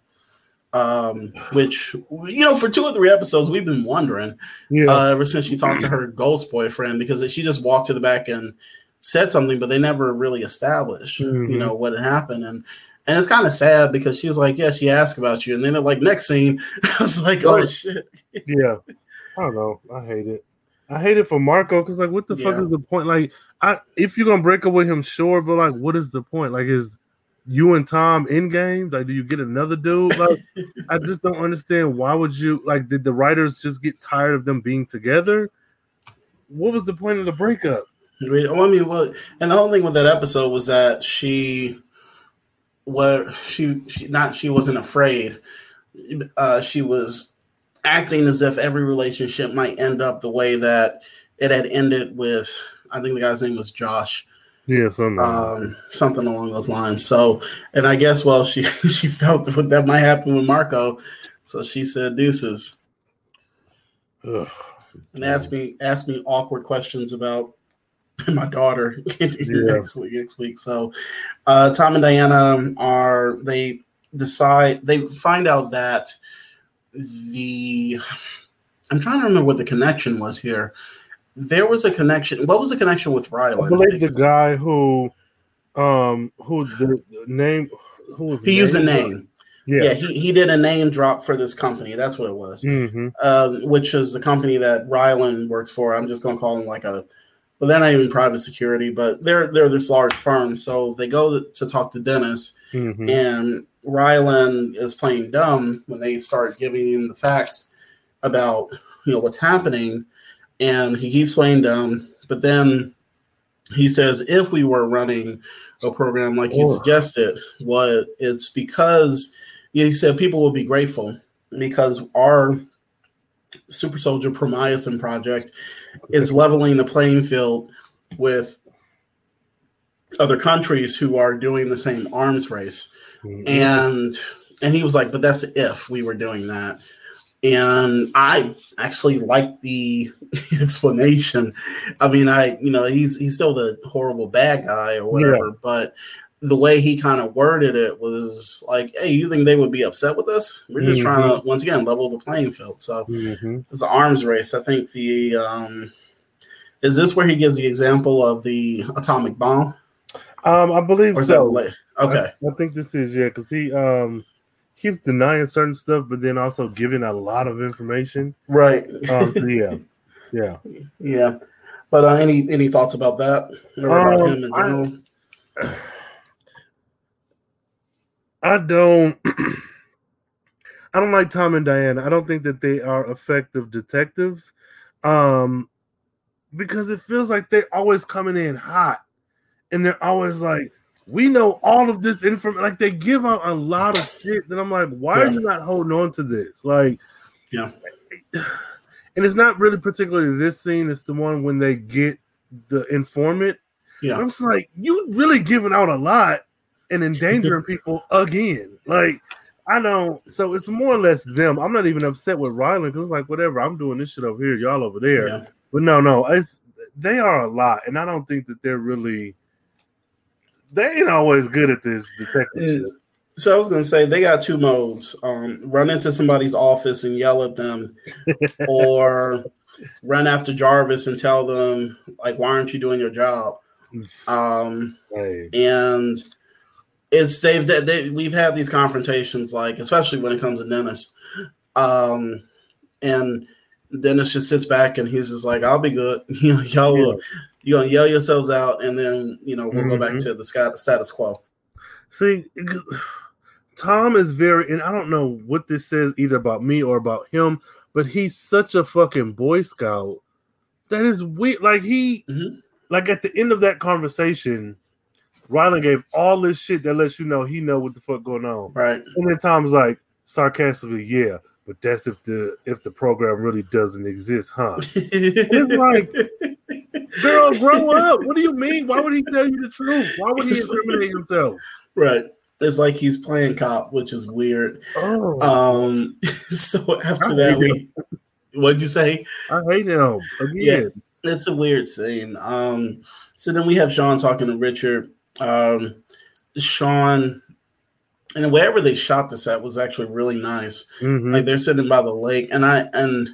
Um, which you know, for two or three episodes, we've been wondering yeah. uh, ever since she talked to her ghost boyfriend because she just walked to the back and said something, but they never really established, you Mhm. know, what had happened. And and it's kind of sad because she's like, "Yeah, she asked about you," and then like next scene, I was like, "Oh shit!" yeah. I don't know. I hate it. I hate it for Marco because like, what the fuck is the point? Like, I if you're gonna break up with him, sure, but like, what is the point? Like, is you and Tom in game? Like, do you get another dude? Like, I just don't understand. Why would you like? Did the writers just get tired of them being together? What was the point of the breakup? Well, I mean, well, and the whole thing with that episode was that she, what she, she not she wasn't afraid. Uh, she was acting as if every relationship might end up the way that it had ended with. I think the guy's name was Josh, Yeah, something. um, something along those lines. So, and I guess well, she she felt that that might happen with Marco, so she said deuces Ugh. and asked me asked me awkward questions about my daughter next week. Next week, so uh, Tom and Diana are they decide they find out that the I'm trying to remember what the connection was here. There was a connection. What was the connection with I Ryland? believe the guy who, um, who the name, who was he used a name. Yeah, Yeah. he, he did a name drop for this company. That's what it was. hmm um, which is the company that Ryland works for. I'm just going to call him like a, well, they're not even private security, but they're they're this large firm. So they go to talk to Dennis, hmm and Ryland is playing dumb when they start giving him the facts about you know what's happening, and he keeps playing dumb. But then he says, if we were running a program like you Oh. suggested, what it's because he said people will be grateful because our Super Soldier Promicin project is leveling the playing field with other countries who are doing the same arms race. Mm-hmm. And and he was like but that's if we were doing that. And i actually like the explanation. I mean i you know he's he's still the horrible bad guy or whatever but the way he kind of worded it was like hey you think they would be upset with us? We're just trying to once again level the playing field. So hmm it's an arms race. I think the um is this where he gives the example of the atomic bomb? Um, I believe or is that so. okay. I, I think this is yeah, because he um keeps denying certain stuff, but then also giving a lot of information. right. Um, so yeah, yeah. Yeah, but uh, any any thoughts about that? Or about Um, him in general? I don't. I don't like Tom and Diana. I don't think that they are effective detectives, um, because it feels like they're always coming in hot, and they're always like, "We know all of this information." Like they give out a lot of shit. That I'm like, why are you not holding on to this? Like, Yeah. And it's not really particularly this scene. It's the one when they get the informant. Yeah. I'm just like, you really giving out a lot and endangering people again. Like, I don't. So it's more or less them. I'm not even upset with Ryland because it's like whatever. I'm doing this shit over here, y'all over there. Yeah. But no, no, it's they are a lot, and I don't think that they're really. They ain't always good at this detective shit. So I was gonna say they got two modes: um, run into somebody's office and yell at them, or run after Jarvis and tell them like, "Why aren't you doing your job?" Um, hey. and it's they've they, they, we've had these confrontations like, especially when it comes to Dennis, um, and Dennis just sits back and he's just like, "I'll be good," you know, y'all will. You're gonna yell yourselves out, and then you know we'll mm-hmm. go back mm-hmm. to the status quo. See, Tom is very, and I don't know what this says either about me or about him, but he's such a fucking Boy Scout. That is weird. Like he, mm-hmm. like at the end of that conversation, Ryland gave all this shit that lets you know he know what the fuck going on. Right. And then Tom's like sarcastically, yeah, but that's if the if the program really doesn't exist, huh? it's like, girl, grow up. What do you mean? Why would he tell you the truth? Why would he incriminate himself? Right. It's like he's playing cop, which is weird. Oh. Um. So after that, we. What'd you say? I hate him again. Yeah, it's a weird scene. Um. So then we have Sean talking to Richard. Um. Sean and wherever they shot this at was actually really nice. Mm-hmm. Like they're sitting by the lake, and I and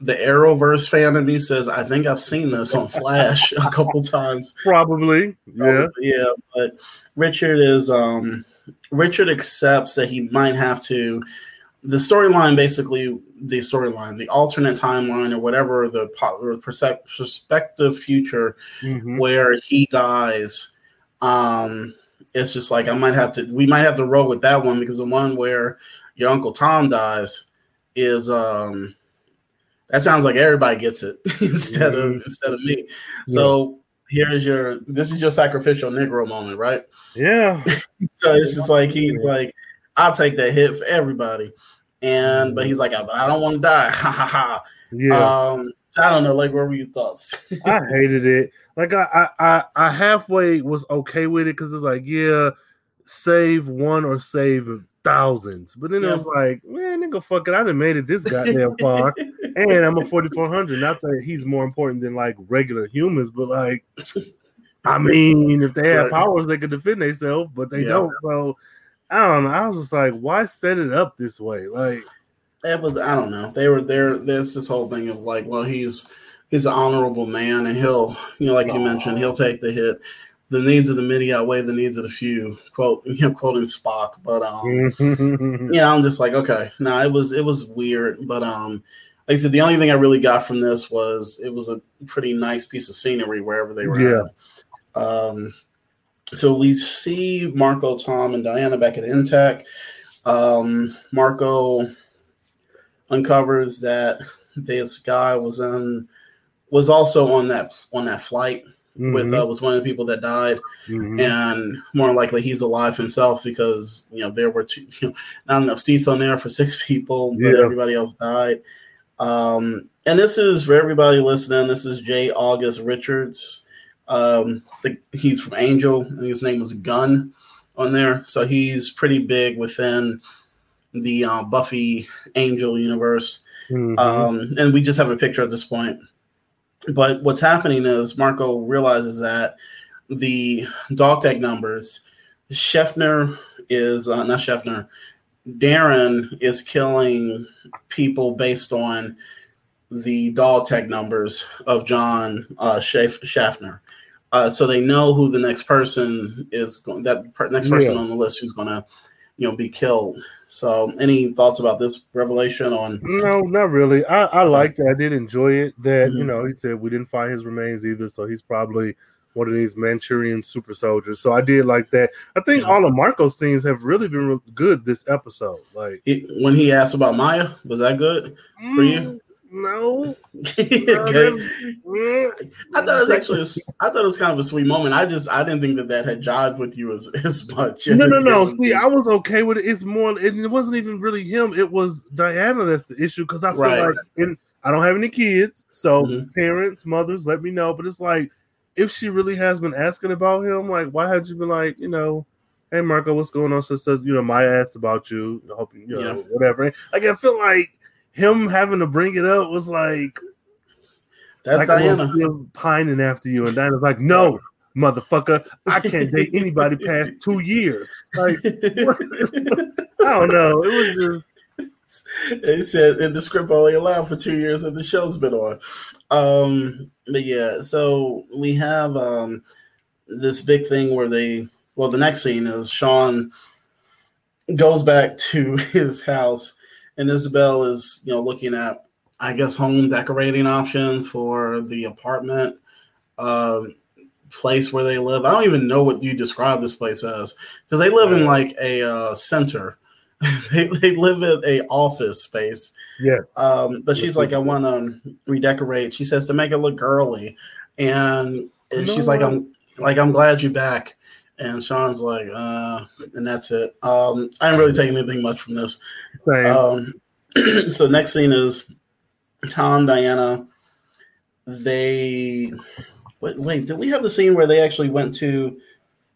the Arrowverse fan of me says I think I've seen this on Flash a couple times. Probably, yeah, yeah. But Richard is um Richard accepts that he might have to. The storyline, basically, the storyline, the alternate timeline, or whatever the perspective future mm-hmm. where he dies. Um, it's just like I might have to. We might have to roll with that one because the one where your uncle Tom dies is um that sounds like everybody gets it instead mm-hmm. of instead of me. Yeah. So here's your this is your sacrificial Negro moment, right? Yeah. so it's just like he's like, I'll take that hit for everybody. And but mm-hmm. he's like, but I don't want to die. Ha ha ha. Yeah. Um, I don't know. Like, what were your thoughts? I hated it. Like, I, I, I halfway was okay with it because it's like, yeah, save one or save thousands. But then yeah. it was like, man, nigga, fuck it. I done made it this goddamn far, and I'm a 4400. Not that he's more important than like regular humans, but like, I mean, if they have powers, they could defend themselves, but they yeah. don't. So I don't know. I was just like, why set it up this way? Like, it was I don't know. They were there. There's this whole thing of like, well, he's he's an honorable man, and he'll, you know, like you mentioned, he'll take the hit. The needs of the many outweigh the needs of the few. Quote, you know, quoting Spock. But um, you know, I'm just like, okay, no, nah, it was it was weird, but um, like I said, the only thing I really got from this was it was a pretty nice piece of scenery wherever they were. Yeah. At. Um, so we see Marco, Tom, and Diana back at NTAC. Um, Marco uncovers that this guy was in was also on that on that flight mm-hmm. with uh, was one of the people that died, mm-hmm. and more likely he's alive himself because you know there were two, you know, not enough seats on there for six people, but yeah. everybody else died. Um, and this is for everybody listening. This is J. August Richards. Um, the, he's from Angel, and his name was Gunn on there, so he's pretty big within the uh, Buffy Angel universe. Mm-hmm. Um, and we just have a picture at this point. But what's happening is Marco realizes that the dog tag numbers, Schefner is uh, not Schefner, Darren is killing people based on the dog tag numbers of John uh, Schaffner. Uh, so they know who the next person is going. That per- next person yeah. on the list who's going to, you know, be killed. So, any thoughts about this revelation on? No, not really. I, I liked it. I did enjoy it. That mm-hmm. you know, he said we didn't find his remains either, so he's probably one of these Manchurian super soldiers. So I did like that. I think yeah. all of Marco's scenes have really been good this episode. Like when he asked about Maya, was that good mm, for you? Mm, no. okay. I thought it was actually a, I thought it was kind of a sweet moment. I just I didn't think that that had jived with you as, as much. As no, no, no. See, I was okay with it. It's more. It wasn't even really him. It was Diana that's the issue because I feel right. like in, I don't have any kids, so mm-hmm. parents, mothers, let me know. But it's like if she really has been asking about him, like why had you been like you know hey Marco, what's going on? So says, you know, Maya asked about you, hoping you know, yeah. whatever. Like I feel like him having to bring it up was like that's like Diana pining after you, and Diana's like, no, motherfucker. I can't date anybody past two years. Like, I don't know. It was just. It said in the script only allowed for two years and the show's been on. Um, but yeah, so we have um, this big thing where they, well, the next scene is Sean goes back to his house and Isabel is, you know, looking at, I guess, home decorating options for the apartment. Um, place where they live. I don't even know what you describe this place as because they live in like a uh, center. they, they live in a office space. Yeah. Um, but she's like, I want to redecorate. She says to make it look girly, and, and no. she's like, I'm like, I'm glad you're back. And Sean's like, uh, and that's it. Um, I didn't really take anything much from this. Um, so next scene is Tom, Diana. They Wait, wait, did we have the scene where they actually went to?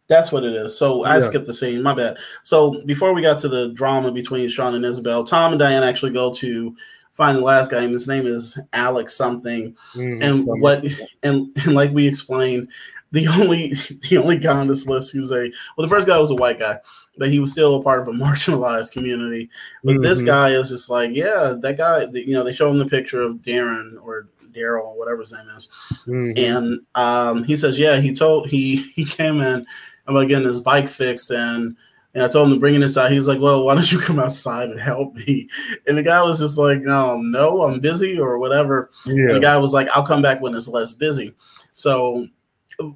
That's what it is. So I yeah. skipped the scene. My bad. So before we got to the drama between Sean and Isabel, Tom and Diane actually go to find the last guy. And his name is Alex something. Mm, and so what? And, and like we explained, the only the only guy on this list who's a well, the first guy was a white guy, but he was still a part of a marginalized community. But mm-hmm. this guy is just like, yeah, that guy. You know, they show him the picture of Darren or Daryl, whatever his name is, mm-hmm. and um, he says, yeah, he told he he came in about getting his bike fixed and. And I told him to bring it inside. He's like, "Well, why don't you come outside and help me?" And the guy was just like, "No, no, I'm busy or whatever." Yeah. the guy was like, "I'll come back when it's less busy." So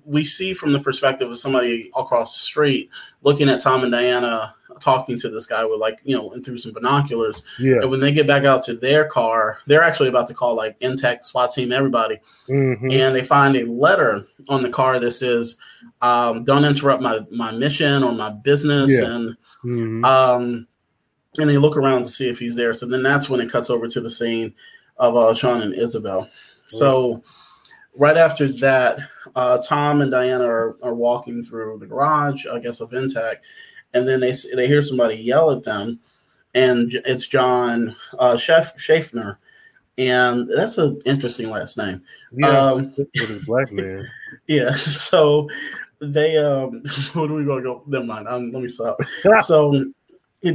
we see from the perspective of somebody across the street looking at Tom and Diana talking to this guy with like you know and through some binoculars. Yeah. And when they get back out to their car, they're actually about to call like NTAC SWAT team, everybody, mm-hmm. and they find a letter on the car that says, um, "Don't interrupt my my mission or my business," yeah. and mm-hmm. um, and they look around to see if he's there. So then that's when it cuts over to the scene of uh, Sean and Isabel. So right after that, uh, Tom and Diana are, are walking through the garage, I guess, of NTAC, and then they they hear somebody yell at them, and it's John uh, Schaffner, and that's an interesting last name. Yeah, um, black man. Yeah, so they um, what are we gonna go? Never mind. Um, let me stop. so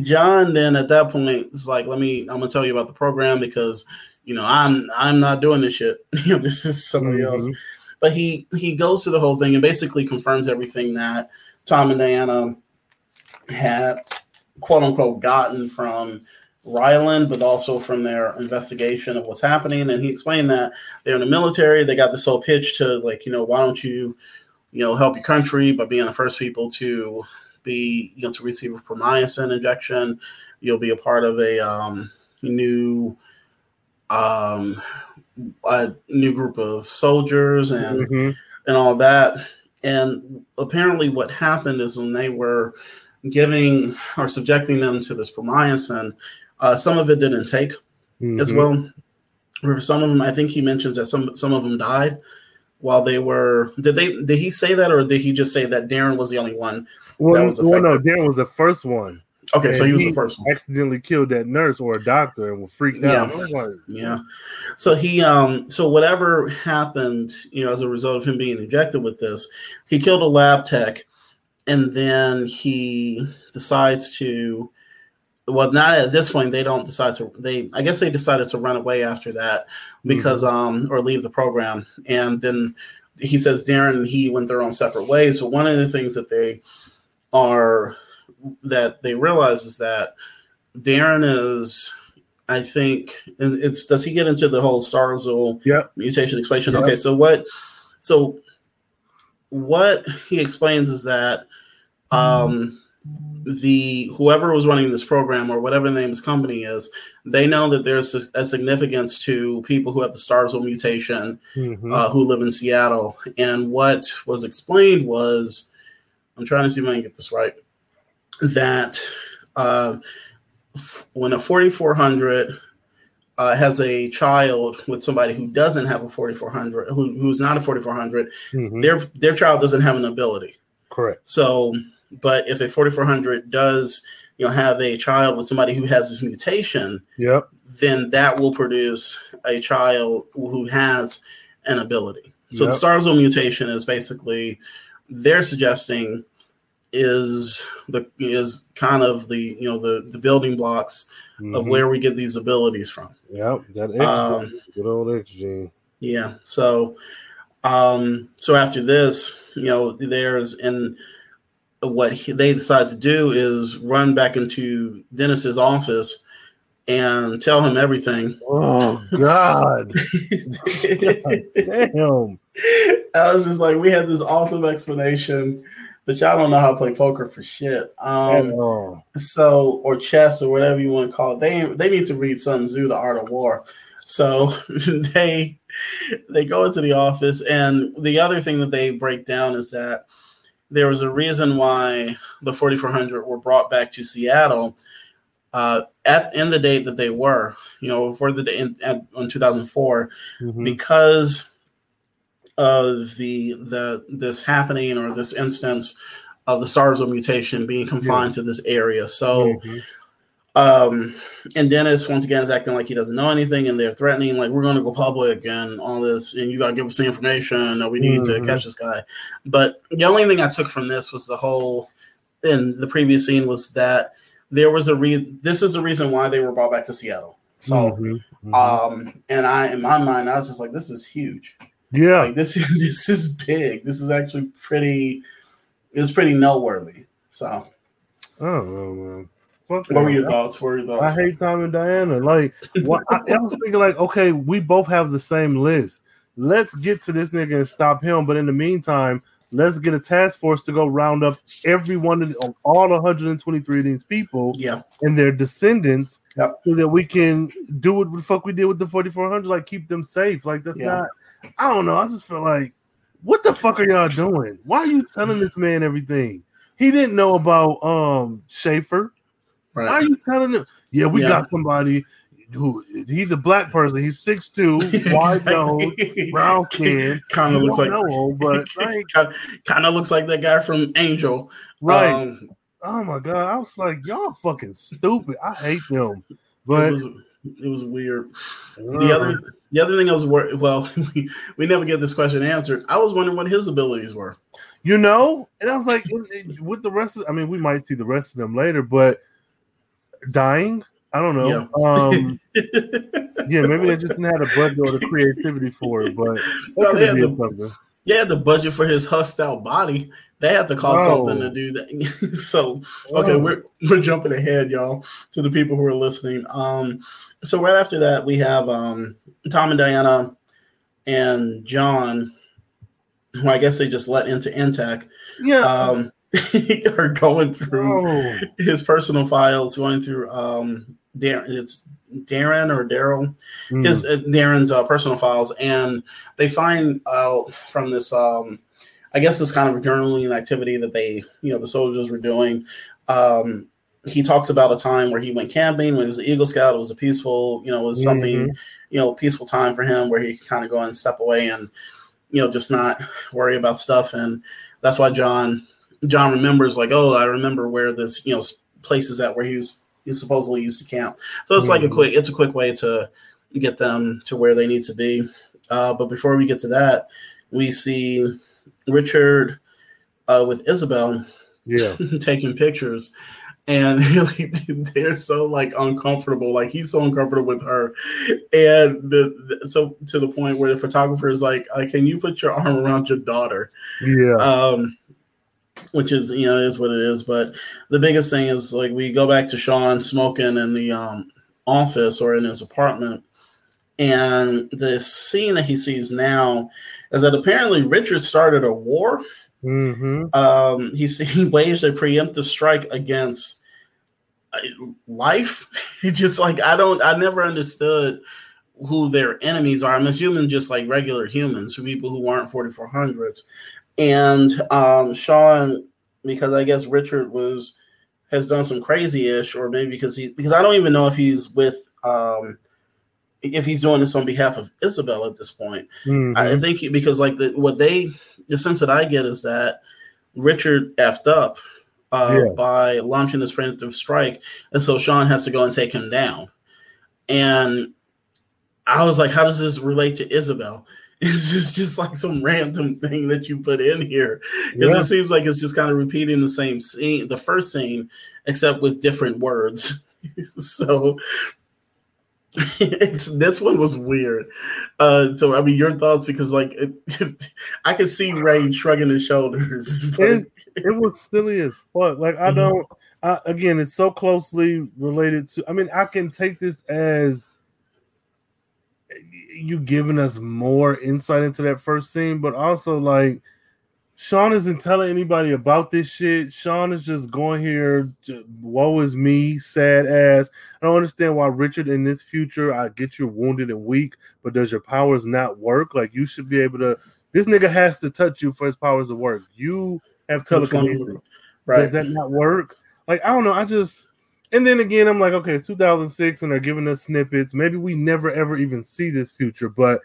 John then at that point is like, let me. I'm gonna tell you about the program because you know I'm I'm not doing this shit. you know, this is somebody mm-hmm. else. But he he goes through the whole thing and basically confirms everything that Tom and Diana had quote unquote gotten from Ryland, but also from their investigation of what's happening. And he explained that they're in the military. They got this whole pitch to like, you know, why don't you, you know, help your country by being the first people to be, you know, to receive a Promicin injection. You'll be a part of a um, new, um, a new group of soldiers and mm-hmm. and all that. And apparently, what happened is when they were giving or subjecting them to this Promicin, uh, some of it didn't take mm-hmm. as well. For some of them, I think he mentions that some some of them died while they were. Did they? Did he say that, or did he just say that Darren was the only one? Well, well no, Darren was the first one. Okay, so he was he the first one. Accidentally killed that nurse or a doctor and was freaked out. Yeah. yeah. So he um so whatever happened, you know, as a result of him being injected with this, he killed a lab tech and then he decides to well not at this point they don't decide to they i guess they decided to run away after that because mm-hmm. um or leave the program and then he says darren and he went their own separate ways but one of the things that they are that they realize is that darren is i think and it's does he get into the whole starzl yep. mutation explanation yep. okay so what so what he explains is that um, the whoever was running this program or whatever the name of this company is, they know that there's a, a significance to people who have the Starzl mutation mm-hmm. uh, who live in Seattle. And what was explained was, I'm trying to see if I can get this right, that uh, f- when a 4400 uh, has a child with somebody who doesn't have a 4400, who, who's not a 4400, mm-hmm. their their child doesn't have an ability. Correct. So but if a 4400 does, you know, have a child with somebody who has this mutation, yep. then that will produce a child who has an ability. So yep. the Starzl mutation is basically they're suggesting is the is kind of the you know the the building blocks mm-hmm. of where we get these abilities from. Yep, that X, um, good old X gene. Yeah. So, um, so after this, you know, there's and what he, they decide to do is run back into Dennis's office and tell him everything. Oh God! God damn! I was just like, we had this awesome explanation, but y'all don't know how to play poker for shit. Um, so or chess or whatever you want to call it. They they need to read Sun Tzu, The Art of War. So they they go into the office, and the other thing that they break down is that there was a reason why the 4400 were brought back to Seattle uh, at in the date that they were, you know, for the day in, at, in 2004, mm-hmm. because of the the this happening or this instance of the Starzl mutation being confined yeah. to this area. So. Mm-hmm. Um, and Dennis once again is acting like he doesn't know anything, and they're threatening like we're going to go public and all this, and you got to give us the information that we need mm-hmm. to catch this guy. But the only thing I took from this was the whole in the previous scene was that there was a reason. This is the reason why they were brought back to Seattle. So, mm-hmm, mm-hmm. um, and I, in my mind, I was just like, this is huge. Yeah, like, this is this is big. This is actually pretty. It's pretty noteworthy. So, oh man. What were your thoughts? What were your thoughts? I hate Tom and Diana. Like, what, I, I was thinking, like, okay, we both have the same list. Let's get to this nigga and stop him. But in the meantime, let's get a task force to go round up every one of the, all 123 of these people yeah. and their descendants yep. so that we can do what the fuck we did with the 4400 like keep them safe like that's yeah. not i don't know i just feel like what the fuck are y'all doing why are you telling this man everything he didn't know about um schaefer right. why are you telling him yeah we yeah. got somebody who he's a black person. He's six two, wide nose, brown skin. kind of looks like know, but like, kind of looks like that guy from Angel, right? Um, oh my god, I was like, y'all fucking stupid. I hate them, but it was, it was weird. Uh, the other the other thing I was well, we, we never get this question answered. I was wondering what his abilities were. You know, and I was like, with the rest of, I mean, we might see the rest of them later, but dying I don't know. Yeah. Um, yeah, maybe they just didn't have the budget or the creativity for it, but no, they, had the, they had the budget for his hussed out body. They had to call oh. something to do that. so, okay, oh. we're we're jumping ahead, y'all, to the people who are listening. Um, so right after that, we have um, Tom and Diana and John, who I guess they just let into NTAC. Yeah. Um, are going through oh. his personal files, going through um, Darren, it's Darren or Daryl, mm. his uh, Darren's uh, personal files, and they find out from this, um, I guess, this kind of journaling activity that they, you know, the soldiers were doing. Um, he talks about a time where he went camping when he was an Eagle Scout. It was a peaceful, you know, it was something, mm-hmm. you know, peaceful time for him where he could kind of go and step away and, you know, just not worry about stuff. And that's why John John remembers like, oh, I remember where this you know place is at where he was he supposedly used to camp. So it's mm-hmm. like a mm-hmm. quick it's a quick way to get them to where they need to be. Uh, but before we get to that, we see Richard uh, with Isabel, yeah, taking pictures, and really they're so like uncomfortable. Like he's so uncomfortable with her, and the, the, so to the point where the photographer is like, "Can you put your arm around your daughter?" Yeah. Um, which is you know is what it is. But the biggest thing is like we go back to Sean smoking in the um, office or in his apartment, and the scene that he sees now is that apparently Richard started a war. Mm-hmm. Um, he he waged a preemptive strike against life. Just like I don't I never understood who their enemies are. I'm assuming just like regular humans, for people who aren't 4400s and um, Sean, because I guess Richard was has done some crazy ish, or maybe because he because I don't even know if he's with um, if he's doing this on behalf of Isabel at this point. Mm-hmm. I think he, because like the what they the sense that I get is that Richard effed up uh, yeah. by launching this preemptive strike, and so Sean has to go and take him down. And I was like, how does this relate to Isabel? It's just, just like some random thing that you put in here because yeah. it seems like it's just kind of repeating the same scene, the first scene, except with different words. so it's this one was weird. Uh, so I mean, your thoughts because like it, I could see Ray shrugging his shoulders. It, it, was silly as fuck. Like I mm-hmm. don't. I, again, it's so closely related to. I mean, I can take this as you giving us more insight into that first scene, but also like Sean isn't telling anybody about this shit. Sean is just going here. Woe is me, sad ass. I don't understand why Richard in this future. I get you're wounded and weak, but does your powers not work? Like you should be able to. This nigga has to touch you for his powers to work. You have telekinesis. Right. Does that not work? Like I don't know. I just. And then again, I'm like, okay, it's 2006, and they're giving us snippets. Maybe we never ever even see this future, but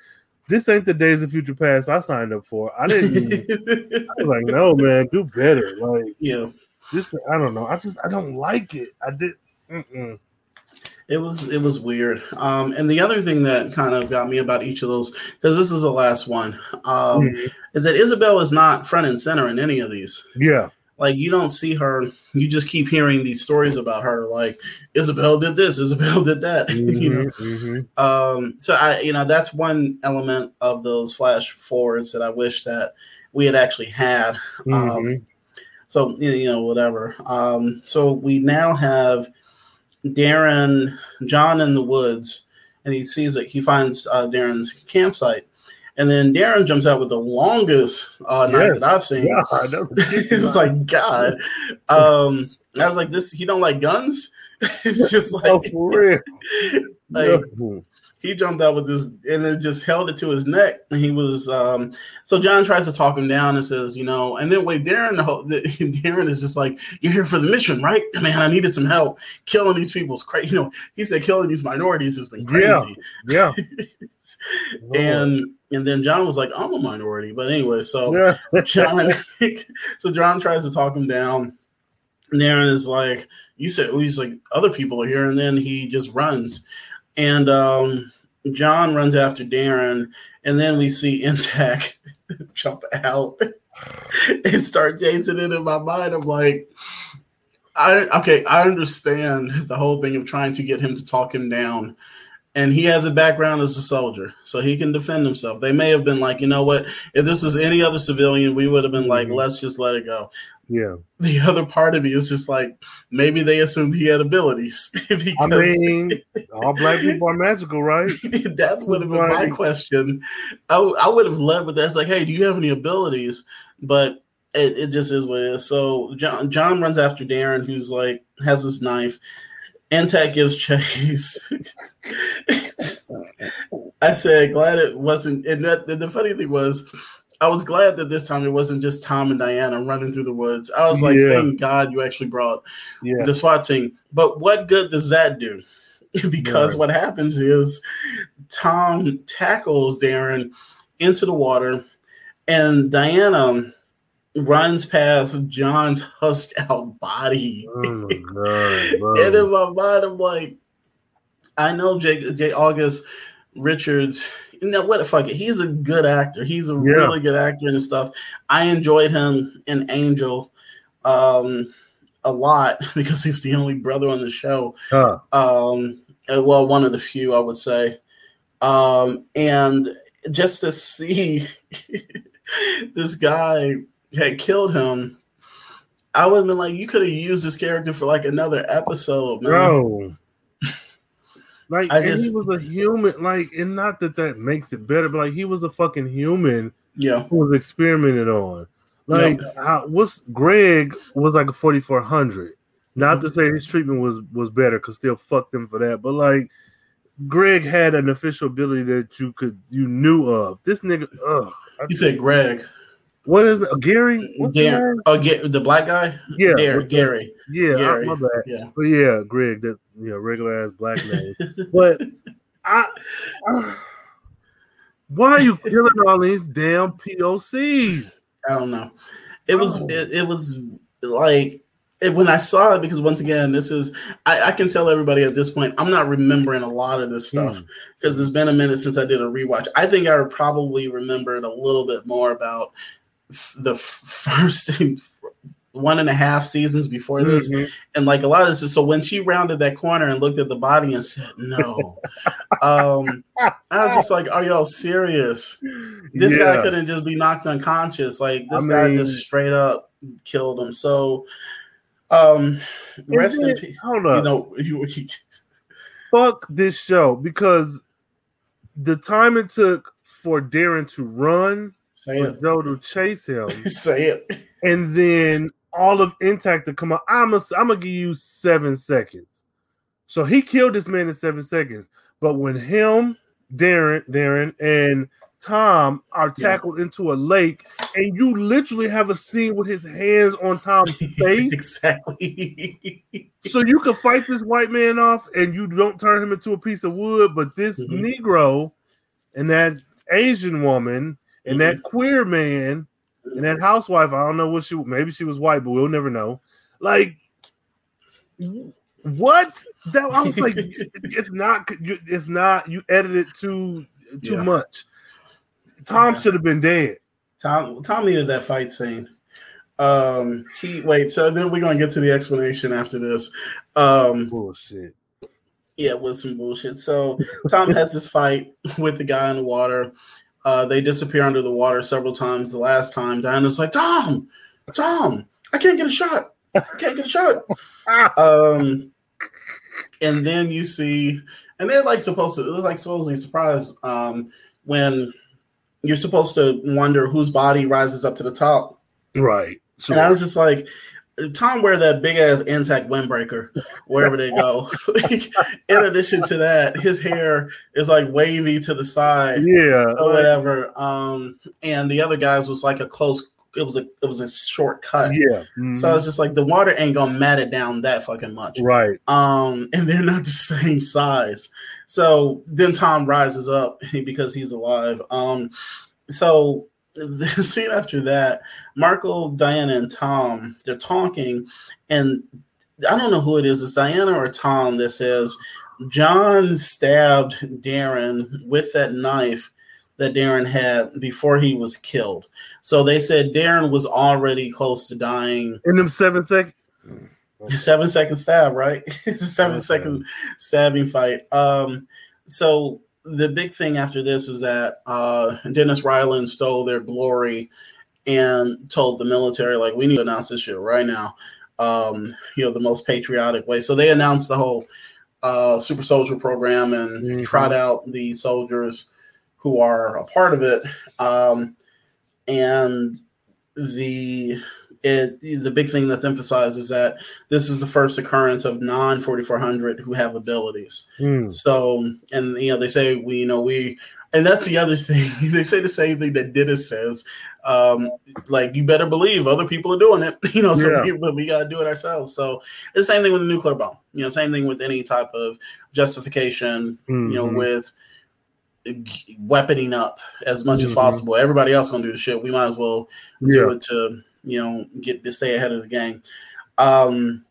this ain't the Days of Future Past I signed up for. I didn't. I was like, no, man, do better. Like, yeah, this. I don't know. I just I don't like it. I did. Mm-mm. It was it was weird. Um, and the other thing that kind of got me about each of those because this is the last one um, mm-hmm. is that Isabel is not front and center in any of these. Yeah, like you don't see her you just keep hearing these stories about her like isabel did this isabel did that mm-hmm, you know mm-hmm. um so i you know that's one element of those flash forwards that i wish that we had actually had um, mm-hmm. um so you know whatever um so we now have darren john in the woods and he sees it. he finds uh, darren's campsite and then Darren jumps out with the longest uh, knife yes. that I've seen. Yeah, it's like God. Um, I was like, this. He don't like guns. it's just like, oh, for real. like no he jumped out with this and then just held it to his neck. And he was um so John tries to talk him down and says, you know, and then wait, Darren the, Darren is just like, You're here for the mission, right? Man, I needed some help. Killing these people's crazy. You know, he said killing these minorities has been crazy. Yeah. yeah. and and then John was like, I'm a minority. But anyway, so yeah. John so John tries to talk him down. Darren is like, you said oh, he's like other people are here, and then he just runs. And um, John runs after Darren, and then we see NTAC jump out and start chasing it in my mind. I'm like, I okay, I understand the whole thing of trying to get him to talk him down. And he has a background as a soldier, so he can defend himself. They may have been like, you know what, if this is any other civilian, we would have been like, mm-hmm. let's just let it go. Yeah. The other part of me is just like maybe they assumed he had abilities. I mean, all black people are magical, right? that would have been my question. I, I would have led with that. It's like, hey, do you have any abilities? But it, it just is what it is. So John, John runs after Darren, who's like has his knife. NTAC gives chase. I said, glad it wasn't. And that and the funny thing was, I was glad that this time it wasn't just Tom and Diana running through the woods. I was like, yeah. thank God you actually brought yeah. the SWAT team. But what good does that do? because right. what happens is Tom tackles Darren into the water, and Diana runs past John's husked out body. Oh God, and in my mind, I'm like, I know Jake, J. August Richards now what the fuck he's a good actor he's a yeah. really good actor and stuff i enjoyed him in angel um a lot because he's the only brother on the show huh. um well one of the few i would say um and just to see this guy had killed him i would have been like you could have used this character for like another episode man. bro like, I just, he was a human. Like, and not that that makes it better, but like, he was a fucking human. Yeah, who was experimented on. Like, yeah. what's Greg was like a forty four hundred. Not mm-hmm. to say his treatment was was better, cause still fuck them for that. But like, Greg had an official ability that you could you knew of. This nigga, ugh. You said Greg. What is it? Gary? What's Gary. Oh, the black guy? Yeah. Gary. Gary. Yeah, Gary. my bad. Yeah. But yeah, Greg, that you know, regular ass black name. but I, I, why are you killing all these damn POCs? I don't know. It was oh. it, it was like it, when I saw it, because once again, this is I, I, can tell everybody at this point, I'm not remembering a lot of this stuff because mm. it's been a minute since I did a rewatch. I think I probably remembered a little bit more about the first one and a half seasons before this, mm-hmm. and like a lot of this. So when she rounded that corner and looked at the body and said, "No," um, I was just like, "Are y'all serious? This yeah. guy couldn't just be knocked unconscious. Like this I guy mean, just straight up killed him." So, um, rest in peace. Hold up, you know, you, you, fuck this show because the time it took for Darren to run. Say for it. Joe to chase him. Say it. And then all of NTAC to come out. I'm a, I'm gonna give you seven seconds. So he killed this man in seven seconds. But when him, Darren, Darren, and Tom are tackled yeah. into a lake, and you literally have a scene with his hands on Tom's face. exactly. so you could fight this white man off, and you don't turn him into a piece of wood. But this mm-hmm. Negro and that Asian woman and mm-hmm. that queer man and that housewife, I don't know what she maybe she was white, but we'll never know. Like what? That I was like, it's not. It's not. You edited too too yeah. much. Tom yeah. should have been dead. Tom Tom needed that fight scene. Um, he wait. So then we're gonna get to the explanation after this. Um, bullshit. Yeah, with some bullshit. So Tom has this fight with the guy in the water. Uh, they disappear under the water several times. The last time, Diana's like, Tom, Tom, I can't get a shot. I can't get a shot. um, and then you see, and they're like supposed to, it was like supposedly surprised um, when you're supposed to wonder whose body rises up to the top. Right. Sure. And I was just like, Tom wear that big ass NTAC windbreaker wherever they go. In addition to that, his hair is like wavy to the side, yeah, or whatever. Um, and the other guys was like a close. It was a it was a short cut. Yeah. Mm-hmm. So I was just like, the water ain't gonna mat it down that fucking much, right? Um, and they're not the same size. So then Tom rises up because he's alive. Um, so the scene after that, Marco, Diana, and Tom, they're talking, and I don't know who it is, it's Diana or Tom that says, John stabbed Darren with that knife that Darren had before he was killed. So they said Darren was already close to dying. In them seven seconds? Seven second stab, right? seven second stabbing fight. Um, so the big thing after this is that uh, Dennis Ryland stole their glory and told the military, like, we need to announce this shit right now. Um, you know, the most patriotic way. So they announced the whole uh, super soldier program and mm-hmm. trot out the soldiers who are a part of it. Um, and the it the big thing that's emphasized is that this is the first occurrence of non 4400 who have abilities. Mm. So, and you know, they say we, you know, we, and that's the other thing. they say the same thing that Dennis says. Um, like you better believe other people are doing it, you know, so yeah. we, we got to do it ourselves. So it's the same thing with the nuclear bomb, you know, same thing with any type of justification, mm-hmm. you know, mm-hmm. with weaponing up as much mm-hmm. as possible. Everybody else gonna do the shit. We might as well yeah. do it to you know, get to stay ahead of the game. Um,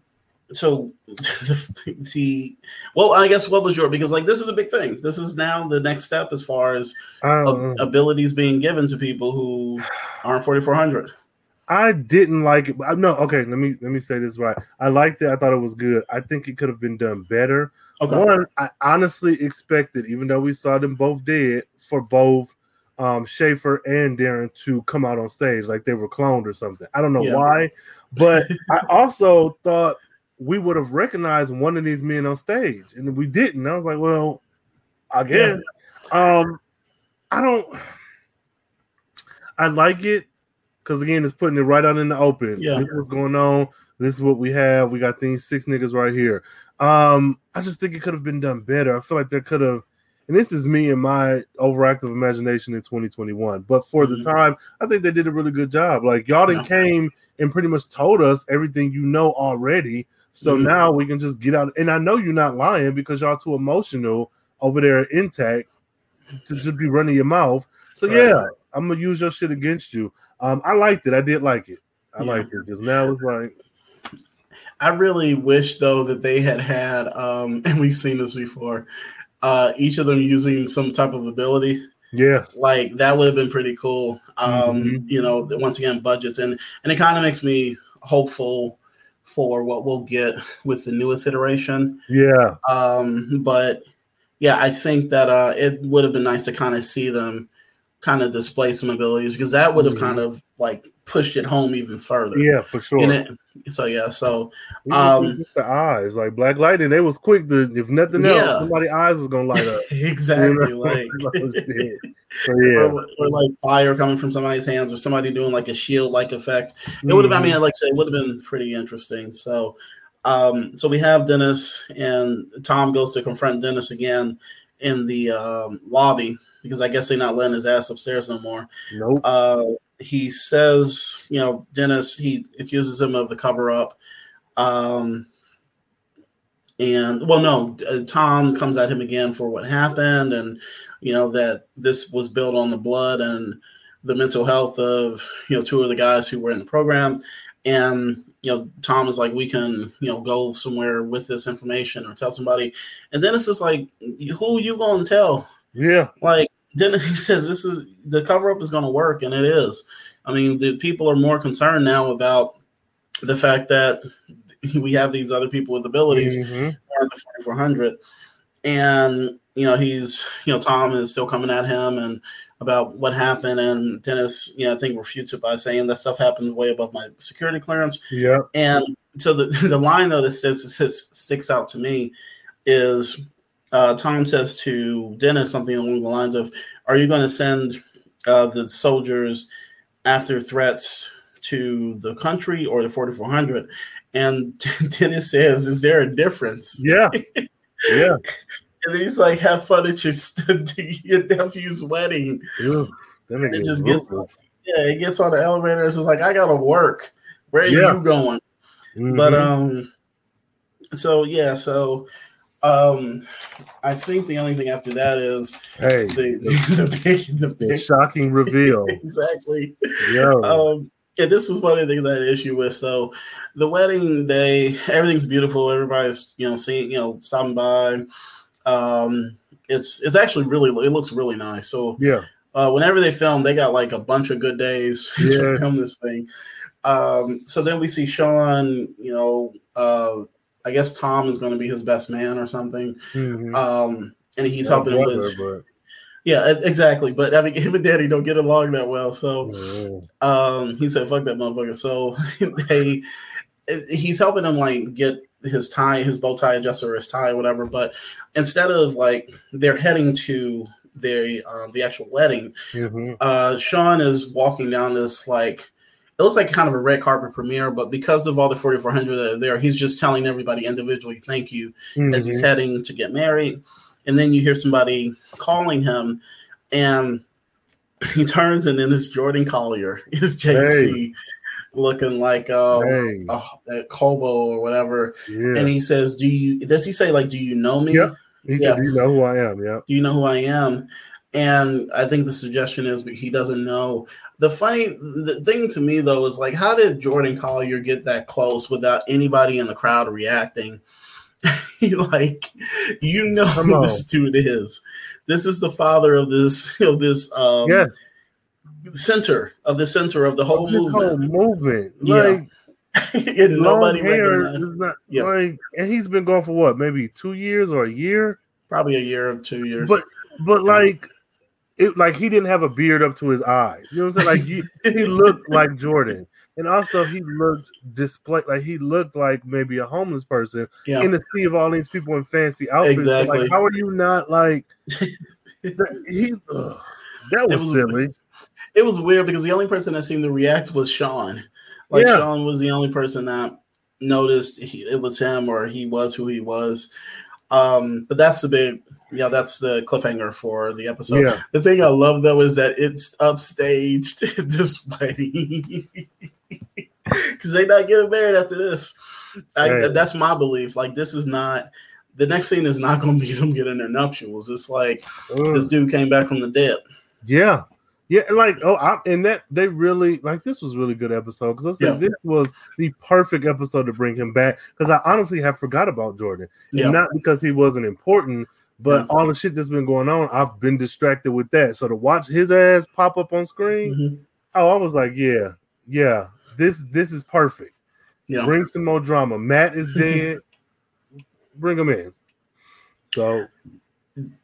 so the, the well, I guess what was your because like this is a big thing. This is now the next step as far as abilities being given to people who aren't forty four hundred. I didn't like it. No, okay. Let me let me say this right. I liked it. I thought it was good. I think it could have been done better. Okay. One, I honestly expected, even though we saw them both dead, for both um, Schaefer and Darren to come out on stage like they were cloned or something. I don't know yeah. why, but I also thought we would have recognized one of these men on stage, and we didn't. I was like, well, I guess. Yeah. Um, I don't. I like it because again, it's putting it right out in the open. Yeah, this is what's going on. This is what we have. We got these six niggas right here. Um, I just think it could have been done better. I feel like there could have and this is me and my overactive imagination in 2021. But for mm-hmm. the time, I think they did a really good job. Like y'all yeah. came and pretty much told us everything you know already. So mm-hmm. now we can just get out. And I know you're not lying because y'all too emotional over there intact to just be running your mouth. So right. yeah, I'm gonna use your shit against you. Um, I liked it. I did like it. I yeah. liked it. because now it's like I really wish though that they had had, um, and we've seen this before, uh, each of them using some type of ability. Yes, like that would have been pretty cool. Um, mm-hmm. You know, once again, budgets and and it kind of makes me hopeful for what we'll get with the newest iteration. Yeah. Um, but yeah, I think that uh, it would have been nice to kind of see them kind of display some abilities because that would have mm-hmm. kind of like pushed it home even further. Yeah, for sure. It, so yeah, so um, the eyes like Black Lightning, they was quick to if nothing else, yeah. somebody's eyes is gonna light up. exactly, you know? like so, yeah, or, or, like fire coming from somebody's hands, or somebody doing like a shield like effect. It mm-hmm. would have. I mean, like I said, it would have been pretty interesting. So, um, so we have Dennis and Tom goes to confront Dennis again in the um, lobby because I guess they're not letting his ass upstairs no more. Nope. Uh, he says, you know, Dennis, he accuses him of the cover up. Um, and well, no, uh, Tom comes at him again for what happened, and you know that this was built on the blood and the mental health of you know two of the guys who were in the program, and you know Tom is like, we can you know go somewhere with this information or tell somebody, and then it's just like, who you gonna tell? Yeah, like then he says this is the cover up is going to work, and it is. I mean, the people are more concerned now about the fact that we have these other people with abilities, mm-hmm. the 4400, and you know he's you know Tom is still coming at him and about what happened, and Dennis, you know, I think refutes it by saying that stuff happened way above my security clearance. Yeah, and so the the line though that sticks, sticks out to me is uh, Tom says to Dennis something along the lines of, "Are you going to send uh, the soldiers after threats to the country or the 4400?" And Dennis says, "Is there a difference?" Yeah, yeah. and he's like, "Have fun at your, your nephew's wedding." Yeah, it just gets, yeah, he gets on the elevator. It's just like, "I gotta work. Where are yeah. you going?" Mm-hmm. But um, so yeah, so um, I think the only thing after that is hey the, the, the big the, big, the shocking reveal. exactly. Yeah. Um, and this is one of the things I had issue with. So the wedding day, everything's beautiful. Everybody's you know seeing you know stopping by. Um, it's it's actually really it looks really nice. So yeah. Uh, whenever they film, they got like a bunch of good days yeah. to film this thing. Um, so then we see Sean, you know, uh, I guess Tom is going to be his best man or something. Mm-hmm. Um, and he's helping him with. But... Yeah, exactly. But I mean, him and Daddy don't get along that well. So mm-hmm. um, he said, "Fuck that motherfucker." So they, he's helping him like get his tie, his bow tie adjuster, or his tie, or whatever. But instead of like they're heading to their um, the actual wedding, mm-hmm. uh, Sean is walking down this like it looks like kind of a red carpet premiere, but because of all the 4400 that are there, he's just telling everybody individually thank you mm-hmm. as he's mm-hmm. heading to get married. And then you hear somebody calling him, and he turns, and then it's Jordan Collier, is JC. Hey. Looking like uh, hey. a, a Kobo or whatever, yeah. and he says, "Do you?" Does he say like, "Do you know me?" Yeah. He yeah. said, "Do you know who I am?" Yeah. Do you know who I am? And I think the suggestion is he doesn't know. The funny the thing to me though is like, how did Jordan Collier get that close without anybody in the crowd reacting? like, you know who this dude is. This is the father of this of this um yes. center of the center of the whole of movement. Whole movement. Like yeah. and nobody is not yeah. like and he's been gone for what, maybe two years or a year? Probably a year or two years. But but like it like he didn't have a beard up to his eyes. You know what I'm saying? Like he, he looked like Jordan. And also he looked displayed like he looked like maybe a homeless person yeah. in the sea of all these people in fancy outfits. Exactly. like, how are you not like that, he ugh, that was, was, silly. It was weird because the only person that seemed to react was Sean. Like yeah. Sean was the only person that noticed he, it was him or he was who he was. Um, but that's the big yeah, that's the cliffhanger for the episode. Yeah. The thing I love though is that it's upstaged this way because they not getting married after this. I, that's my belief. Like this is not the next scene is not going to be them getting their nuptials. It's like this dude came back from the dead. Yeah, Yeah, like oh, I, and that they really like this was really good episode because I said yeah. this was the perfect episode to bring him back because I honestly have forgot about Jordan, yeah. not because he wasn't important, but all the shit that's been going on, I've been distracted with that. So to watch his ass pop up on screen, mm-hmm. oh, I was like, yeah, yeah, this this is perfect. Yeah, bring some more drama. Matt is dead. bring him in. So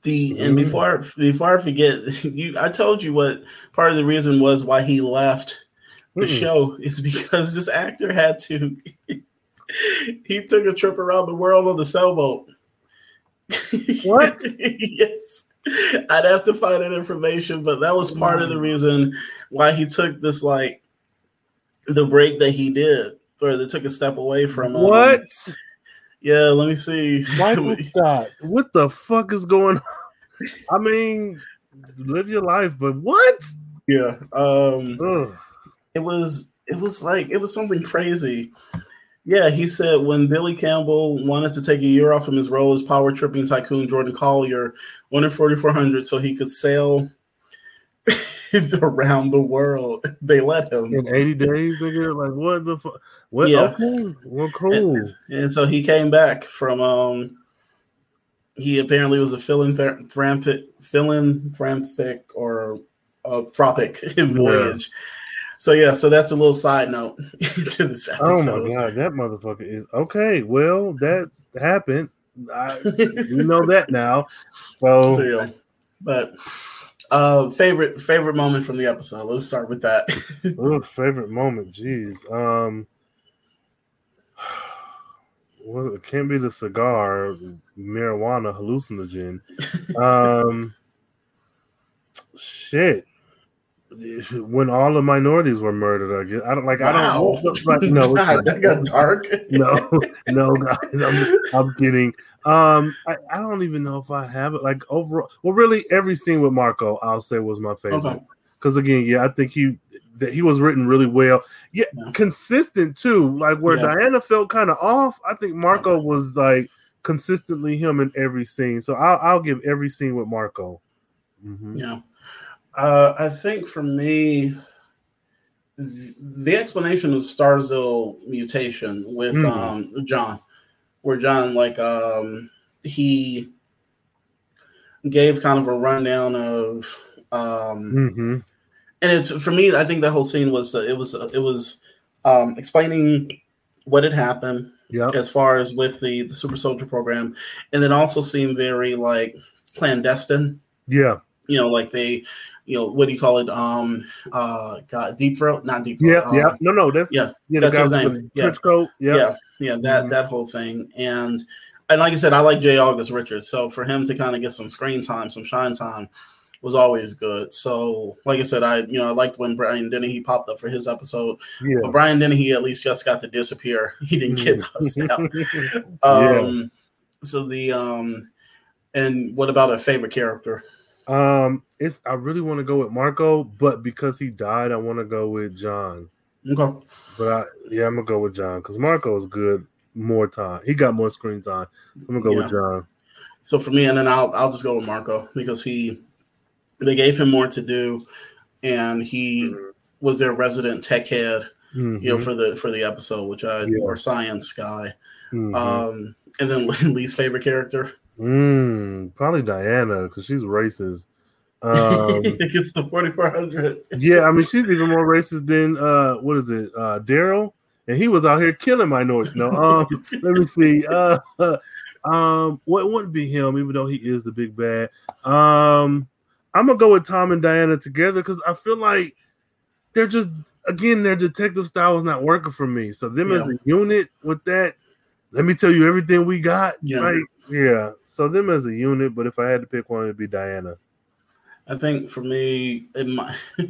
the and before before I forget, you I told you what part of the reason was why he left the mm show is because this actor had to he took a trip around the world on the sailboat. What? yes. I'd have to find that information, but that was part of the reason why he took this like the break that he did, or they took a step away from um, what? Yeah, let me see. Scott, what the fuck is going on? I mean, live your life, but what? Yeah. Um Ugh. it was it was like it was something crazy. Yeah, he said when Billy Campbell wanted to take a year off from his role as power tripping tycoon Jordan Collier, won in 4400 so he could sail around the world. They let him in 80 days, nigga. Like what the fuck? What? Yeah. Okay. Well, cool. And, and, so he came back from. um He apparently was a philanthropic, philanthropic or a tropic voyage. Yeah. So yeah, so that's a little side note to this episode. Oh my god, that motherfucker is okay. Well, that happened. I, we know that now. So, yeah. but uh, favorite favorite moment from the episode. Let's start with that. oh, favorite moment. Jeez. Um, well, it can't be the cigar, marijuana hallucinogen. Um, shit. When all the minorities were murdered, I guess I don't like. Wow. I don't. Like, no, God, that got dark. no, no, guys. I'm, I'm kidding. Um, I, I, don't even know if I have it. Like overall, well, really, every scene with Marco, I'll say was my favorite. Because okay. again, yeah, I think he that he was written really well. Yeah, yeah. consistent too. Like where yeah. Diana felt kind of off, I think Marco was like consistently him in every scene. So I'll, I'll give every scene with Marco. Mm-hmm. Yeah, uh, I think for me, the explanation of Starzl mutation with mm. um, John where John like um he gave kind of a rundown of um mm-hmm. and it's for me I think the whole scene was uh, it was uh, it was um explaining what had happened yeah as far as with the the super soldier program and then also seemed very like clandestine yeah you know like they you know what do you call it um uh god deep throat not deep throat yeah um, yeah no no that's yeah, yeah that's his name yeah. coat yeah. yeah yeah, that mm-hmm. that whole thing, and and like I said, I like J. August Richards, so for him to kind of get some screen time, some shine time, was always good. So, like I said, I you know I liked when Brian Dennehy popped up for his episode. Yeah. But Brian Dennehy at least just got to disappear. He didn't get us out. um, yeah. So the um, and what about a favorite character? Um, it's I really want to go with Marco, but because he died, I want to go with John. Okay. But I, yeah, I'm gonna go with John because Marco is good. More time, he got more screen time. I'm gonna go yeah. with John. So for me, and then I'll I'll just go with Marco because he they gave him more to do, and he mm-hmm. was their resident tech head. Mm-hmm. You know, for the for the episode, which I yeah. or science guy. Mm-hmm. Um, and then Lee's favorite character. Mm, probably Diana because she's racist. Um, Against the 4400. yeah, I mean, she's even more racist than, uh, what is it, uh, Daryl? And he was out here killing minorities. No, um, let me see. Uh, um, well, it wouldn't be him, even though he is the big bad. Um, I'm gonna go with Tom and Diana together because I feel like they're just again their detective style is not working for me. So them yeah. as a unit with that, let me tell you everything we got. Yeah. Right? Yeah. So them as a unit, but if I had to pick one, it'd be Diana. I think for me, it might.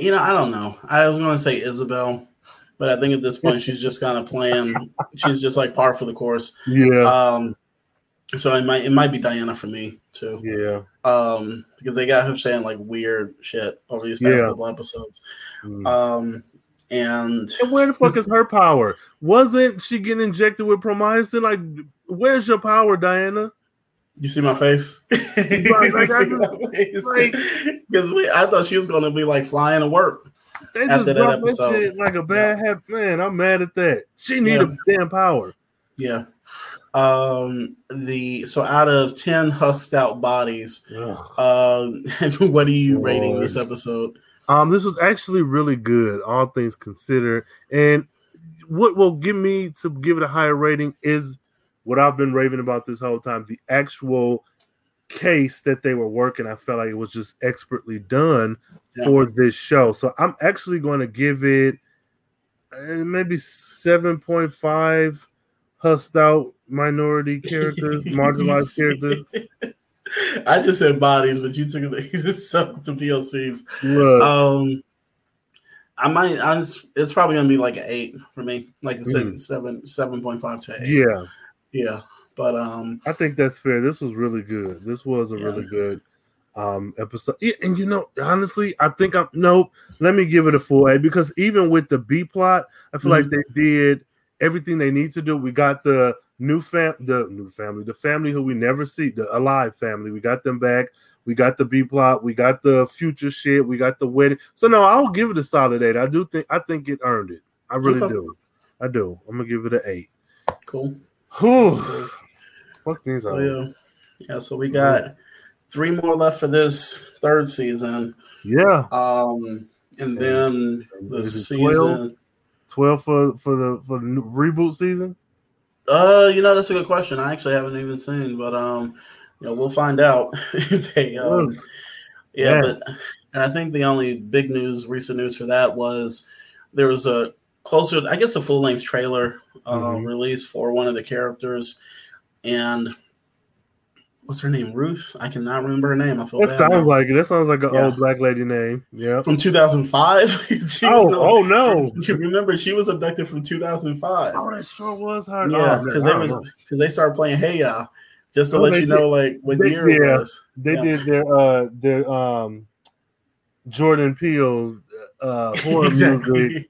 You know, I don't know. I was going to say Isabel, but I think at this point she's just kind of playing. she's just like par for the course. Yeah. Um. So it might it might be Diana for me too. Yeah. Um, because they got her saying like weird shit over these past yeah. couple episodes. Mm. Um, and, and where the fuck is her power? Wasn't she getting injected with Promicin? Like, where's your power, Diana? You see my face? Like, like, Because like, I thought she was going to be like flying to work. They just that episode. like a bad yeah. habit. Man, I'm mad at that. She need yeah. a damn power. Yeah. Um. The so out of ten husked out bodies, uh, what are you Lord. rating this episode? Um, this was actually really good, all things considered. And what will give me to give it a higher rating is what I've been raving about this whole time: the actual case that they were working. I felt like it was just expertly done yeah. for this show. So I'm actually going to give it uh, maybe seven point five hussed out minority characters, marginalized characters. I just said bodies, but you took it to POCs. Look. Um, I might. I just, it's probably gonna be like an eight for me, like a six, mm. seven, seven point five to eight. Yeah, yeah. But um, I think that's fair. This was really good. This was a yeah. really good um episode. Yeah, and you know, honestly, I think I'm nope. Let me give it a full A because even with the B plot, I feel mm-hmm. like they did everything they need to do. We got the new fam the new family, the family who we never see, the alive family. We got them back. We got the B plot. We got the future shit. We got the wedding. So no, I'll give it a solid eight. I do think I think it earned it. I really okay. do. I do. I'm gonna give it an eight. Cool. Whew. Fuck these so, yeah. yeah. So we got three more left for this third season. Yeah. Um, and then the season 12 for for the for the reboot season? Uh, you know that's a good question. I actually haven't even seen, but um, you know we'll find out if they um, yeah, yeah, but and I think the only big news, recent news for that was there was a closer, I guess, a full length trailer uh, mm-hmm. release for one of the characters, and what's her name? Ruth. I cannot remember her name. I feel that sounds now. like it. That sounds like an yeah. old black lady name. Yeah, from 2005. oh, no, oh no! You remember she was abducted from 2005. Oh, that sure was her. Yeah, because oh, they because they started playing Hey Ya, just to oh, let you know like what they, year yeah, it was. They yeah. did their uh their um Jordan Peele's uh horror music.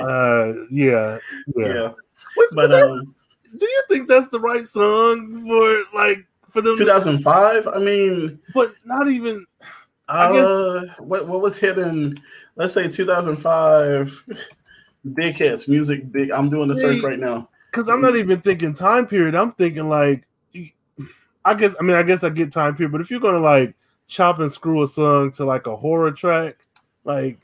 Uh yeah, yeah. yeah. Wait, but um, do you think that's the right song for like for them. 2005. I mean, but not even. Uh, what what was hidden? Let's say 2005. Big hits, music, big. I'm doing the search right now. Because I'm not even thinking time period. I'm thinking like, I guess. I mean, I guess I get time period. But if you're gonna like chop and screw a song to like a horror track, like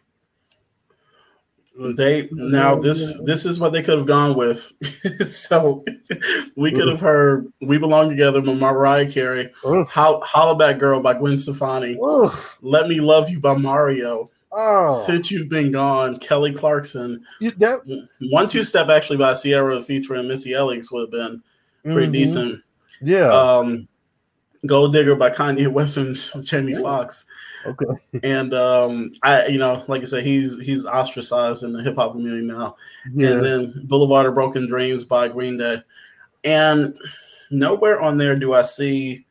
they now this this is what they could have gone with. so we could have heard "We Belong Together" by Mariah Carey, How "Hollaback Girl" by Gwen Stefani, "Let Me Love You" by Mario. Oh. Since you've been gone, Kelly Clarkson. that, One two step actually by Ciara featuring Missy Elliott would have been pretty mm-hmm. decent. Yeah. Um, Gold Digger by Kanye West and Jamie Foxx. Okay. And um, I, you know, like I said, he's he's ostracized in the hip hop community now. Yeah. And then Boulevard of Broken Dreams by Green Day. And nowhere on there do I see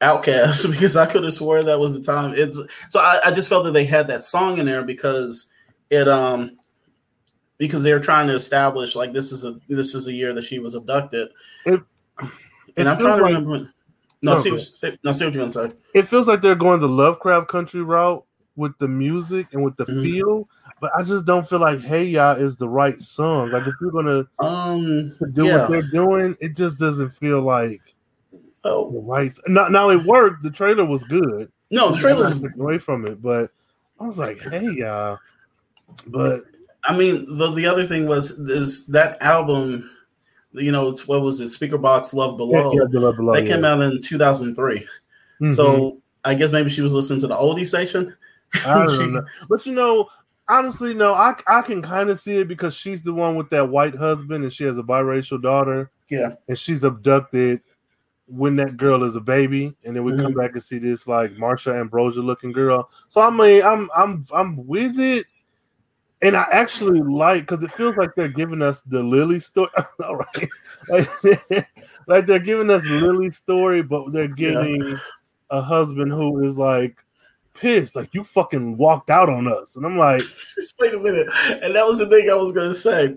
OutKast because I could have swore that was the time. It's so I, I just felt that they had that song in there because it um because they were trying to establish like this is a this is the year that she was abducted. It, and I'm trying to like, remember no, no, see, say, no, see what you're gonna say. It feels like they're going the Lovecraft Country route with the music and with the mm-hmm. feel, but I just don't feel like "Hey Ya" is the right song. Like if you're gonna um do yeah. what they're doing, it just doesn't feel like oh right. Now, now it worked. The trailer was good. No, the trailer was away from it, but I was like, "Hey Ya," but I mean, the the other thing was is that album you know, it's what was it? Speakerboxxx Love Below. Yeah, yeah, Love Below. They came yeah. out in 2003. Mm-hmm. So I guess maybe she was listening to the oldie station. I don't know. But you know, honestly, no, I I can kind of see it because she's the one with that white husband and she has a biracial daughter. Yeah. And she's abducted when that girl is a baby, and then we mm-hmm. come back and see this like Marsha Ambrosius looking girl. So I mean, I'm I'm I'm with it and I actually like because it feels like they're giving us the Lily story. All right, like, like, they're giving us Lily's story, but they're getting yeah. a husband who is like pissed, like you fucking walked out on us, and I'm like, wait a minute. And that was the thing I was gonna say.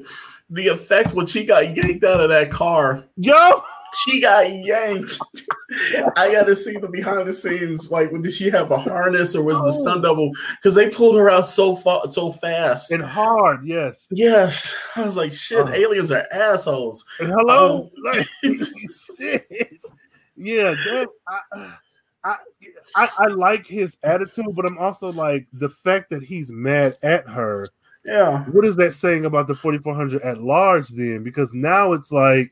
The effect when she got yanked out of that car, yo, she got yanked. I got to see the behind the scenes. Like, did she have a harness or was oh. the stun double? Because they pulled her out so far, so fast and hard. Yes, yes. I was like, shit. Uh, aliens are assholes. And hello. Um, yeah, that, I, I, I, I like his attitude, but I'm also like the fact that he's mad at her. Yeah. What is that saying about the 4400 at large then? Because now it's like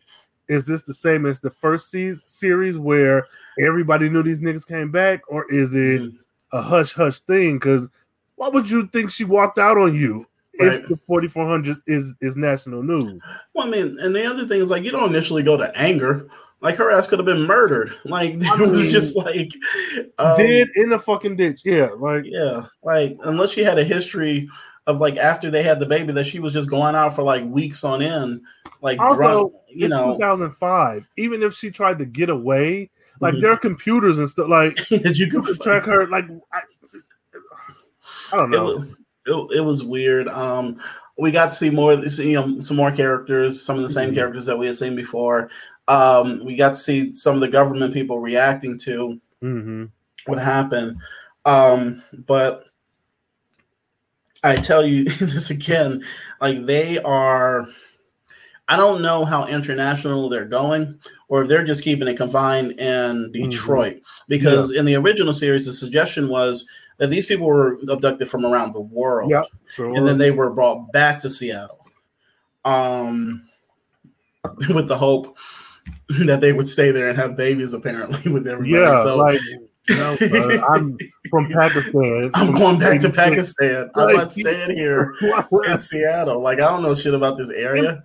is this the same as the first se- series where everybody knew these niggas came back, or is it mm-hmm. a hush hush thing? Because why would you think she walked out on you right. if the 4400 is is national news? Well, I mean, and the other thing is like you don't initially go to anger. Like her ass could have been murdered. Like it was just like um, dead in the fucking ditch. Yeah, like yeah, like unless she had a history of like after they had the baby that she was just going out for like weeks on end, like also, drunk, you know, 2005. Even if she tried to get away, like mm-hmm. there are computers and stuff, like you can track her. Like I, I don't know. It, it, it, was weird. Um, we got to see more, you know, some more characters, some of the same mm-hmm. characters that we had seen before. Um, we got to see some of the government people reacting to mm-hmm. what happened. Um, but I tell you this again, like they are. I don't know how international they're going, or if they're just keeping it confined in mm-hmm. Detroit. Mm-hmm. Because yeah. in the original series, the suggestion was that these people were abducted from around the world, yep, sure. and then they were brought back to Seattle, um, with the hope that they would stay there and have babies. Apparently, with everybody. Yeah, so, like no, I'm from Pakistan. I'm going back to Pakistan. I'm not staying here in Seattle. Like I don't know shit about this area.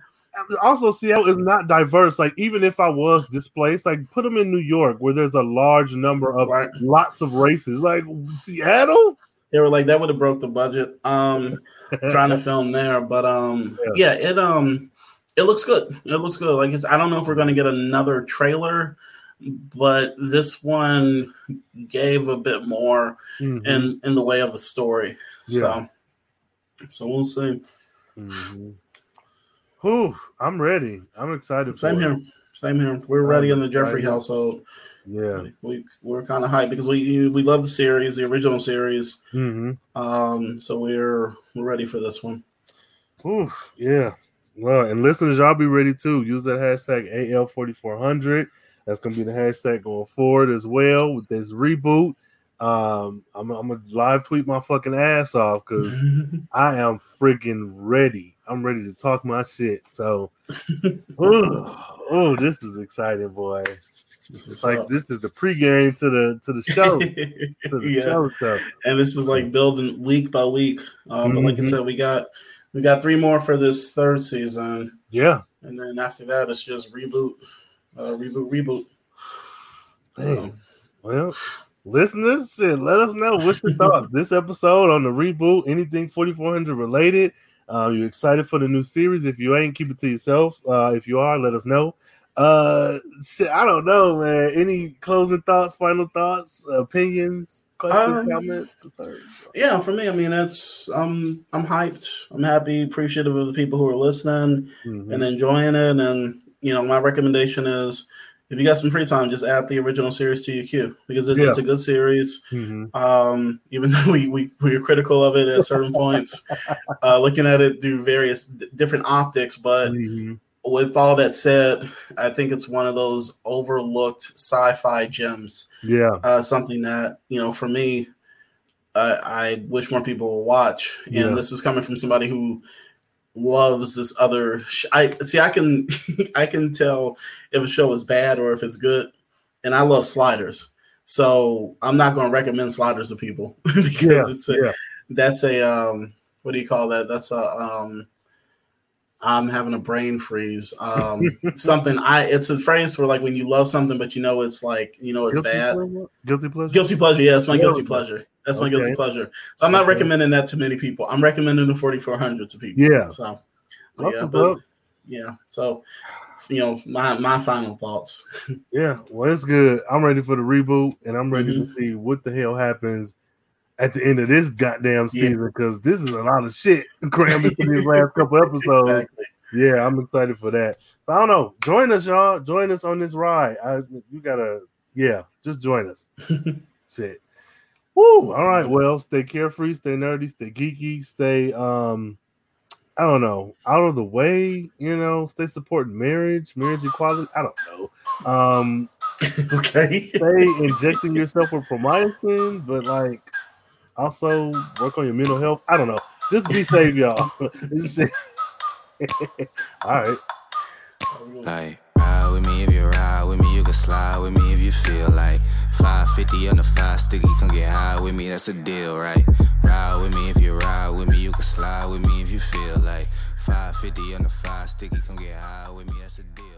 Also, Seattle is not diverse. Like even if I was displaced, like put them in New York where there's a large number of right. lots of races. Like Seattle, they were like that would have broke the budget. Um, trying to film there, but um, yeah. yeah, it um, it looks good. It looks good. Like it's. I don't know if we're gonna get another trailer but this one gave a bit more mm-hmm. in in the way of the story. Yeah. So, so we'll see. Mm-hmm. Whew, I'm ready. I'm excited. Same here. It. Same here. We're ready in the Jeffrey household. Yeah, we we're kind of hyped because we we love the series, the original series. Mm-hmm. Um, so we're we're ready for this one. Ooh, yeah. Well, and listeners, y'all be ready too. Use that hashtag AL4400. That's gonna be the hashtag going forward as well with this reboot. Um, I'm, I'm gonna live tweet my fucking ass off because I am freaking ready. I'm ready to talk my shit. So, oh, this is exciting, boy. This is like this is the pregame to the to the show, to the yeah. show stuff. And this is like building week by week. Um, mm-hmm. But like I mm-hmm. said, we got we got three more for this third season. Yeah, and then after that, it's just reboot uh, reboot, reboot. Um, well, listeners, shit, let us know what's your thoughts this episode on the reboot. Anything 4400 related? Uh, you excited for the new series? If you ain't, keep it to yourself. Uh, if you are, let us know. Uh, shit, I don't know, man. Any closing thoughts, final thoughts, opinions, questions, um, comments, concerns? Yeah, for me, I mean, it's um, I'm hyped. I'm happy, appreciative of the people who are listening mm-hmm. and enjoying it, and you know, my recommendation is if you got some free time, just add the original series to your queue because it's, yeah. it's a good series. Mm-hmm. Um, even though we, we we are critical of it at certain points, uh, looking at it through various d- different optics, but mm-hmm. with all that said, I think it's one of those overlooked sci-fi gems. Yeah, uh, something that you know, for me, uh, I wish more people will watch. And yeah. this is coming from somebody who loves this other sh- i see i can i can tell if a show is bad or if it's good and i love sliders. So i'm not going to recommend sliders to people because yeah, it's a, yeah. that's a um what do you call that? That's a um i'm having a brain freeze um something i it's a phrase for like when you love something but you know it's like you know it's guilty bad. pleasure? guilty pleasure? Guilty pleasure yeah it's my guilty pleasure that's my okay. guilty pleasure. So I'm not okay. recommending that to many people. I'm recommending the 4400 to people. Yeah. So yeah, but, yeah. So you know, my my final thoughts. yeah, well, it's good. I'm ready for the reboot, and I'm ready mm-hmm. to see what the hell happens at the end of this goddamn season because yeah. this is a lot of shit crammed into these last couple episodes. Exactly. yeah, I'm excited for that. So I don't know. Join us, y'all. Join us on this ride. I, you gotta, yeah, just join us. Shit. Woo! All right. Well, stay carefree, stay nerdy, stay geeky, stay um, I don't know, out of the way. You know, stay supporting marriage, marriage equality. I don't know. Um, okay. stay injecting yourself with Promicin, but like also work on your mental health. I don't know. Just be safe, y'all. All right. Like, ride with me if you ride with me, you can slide with me if you feel like 550 on the five sticky, come get high with me, that's a deal, right? Ride with me if you ride with me, you can slide with me if you feel like 550 on the five sticky, come get high with me, that's a deal.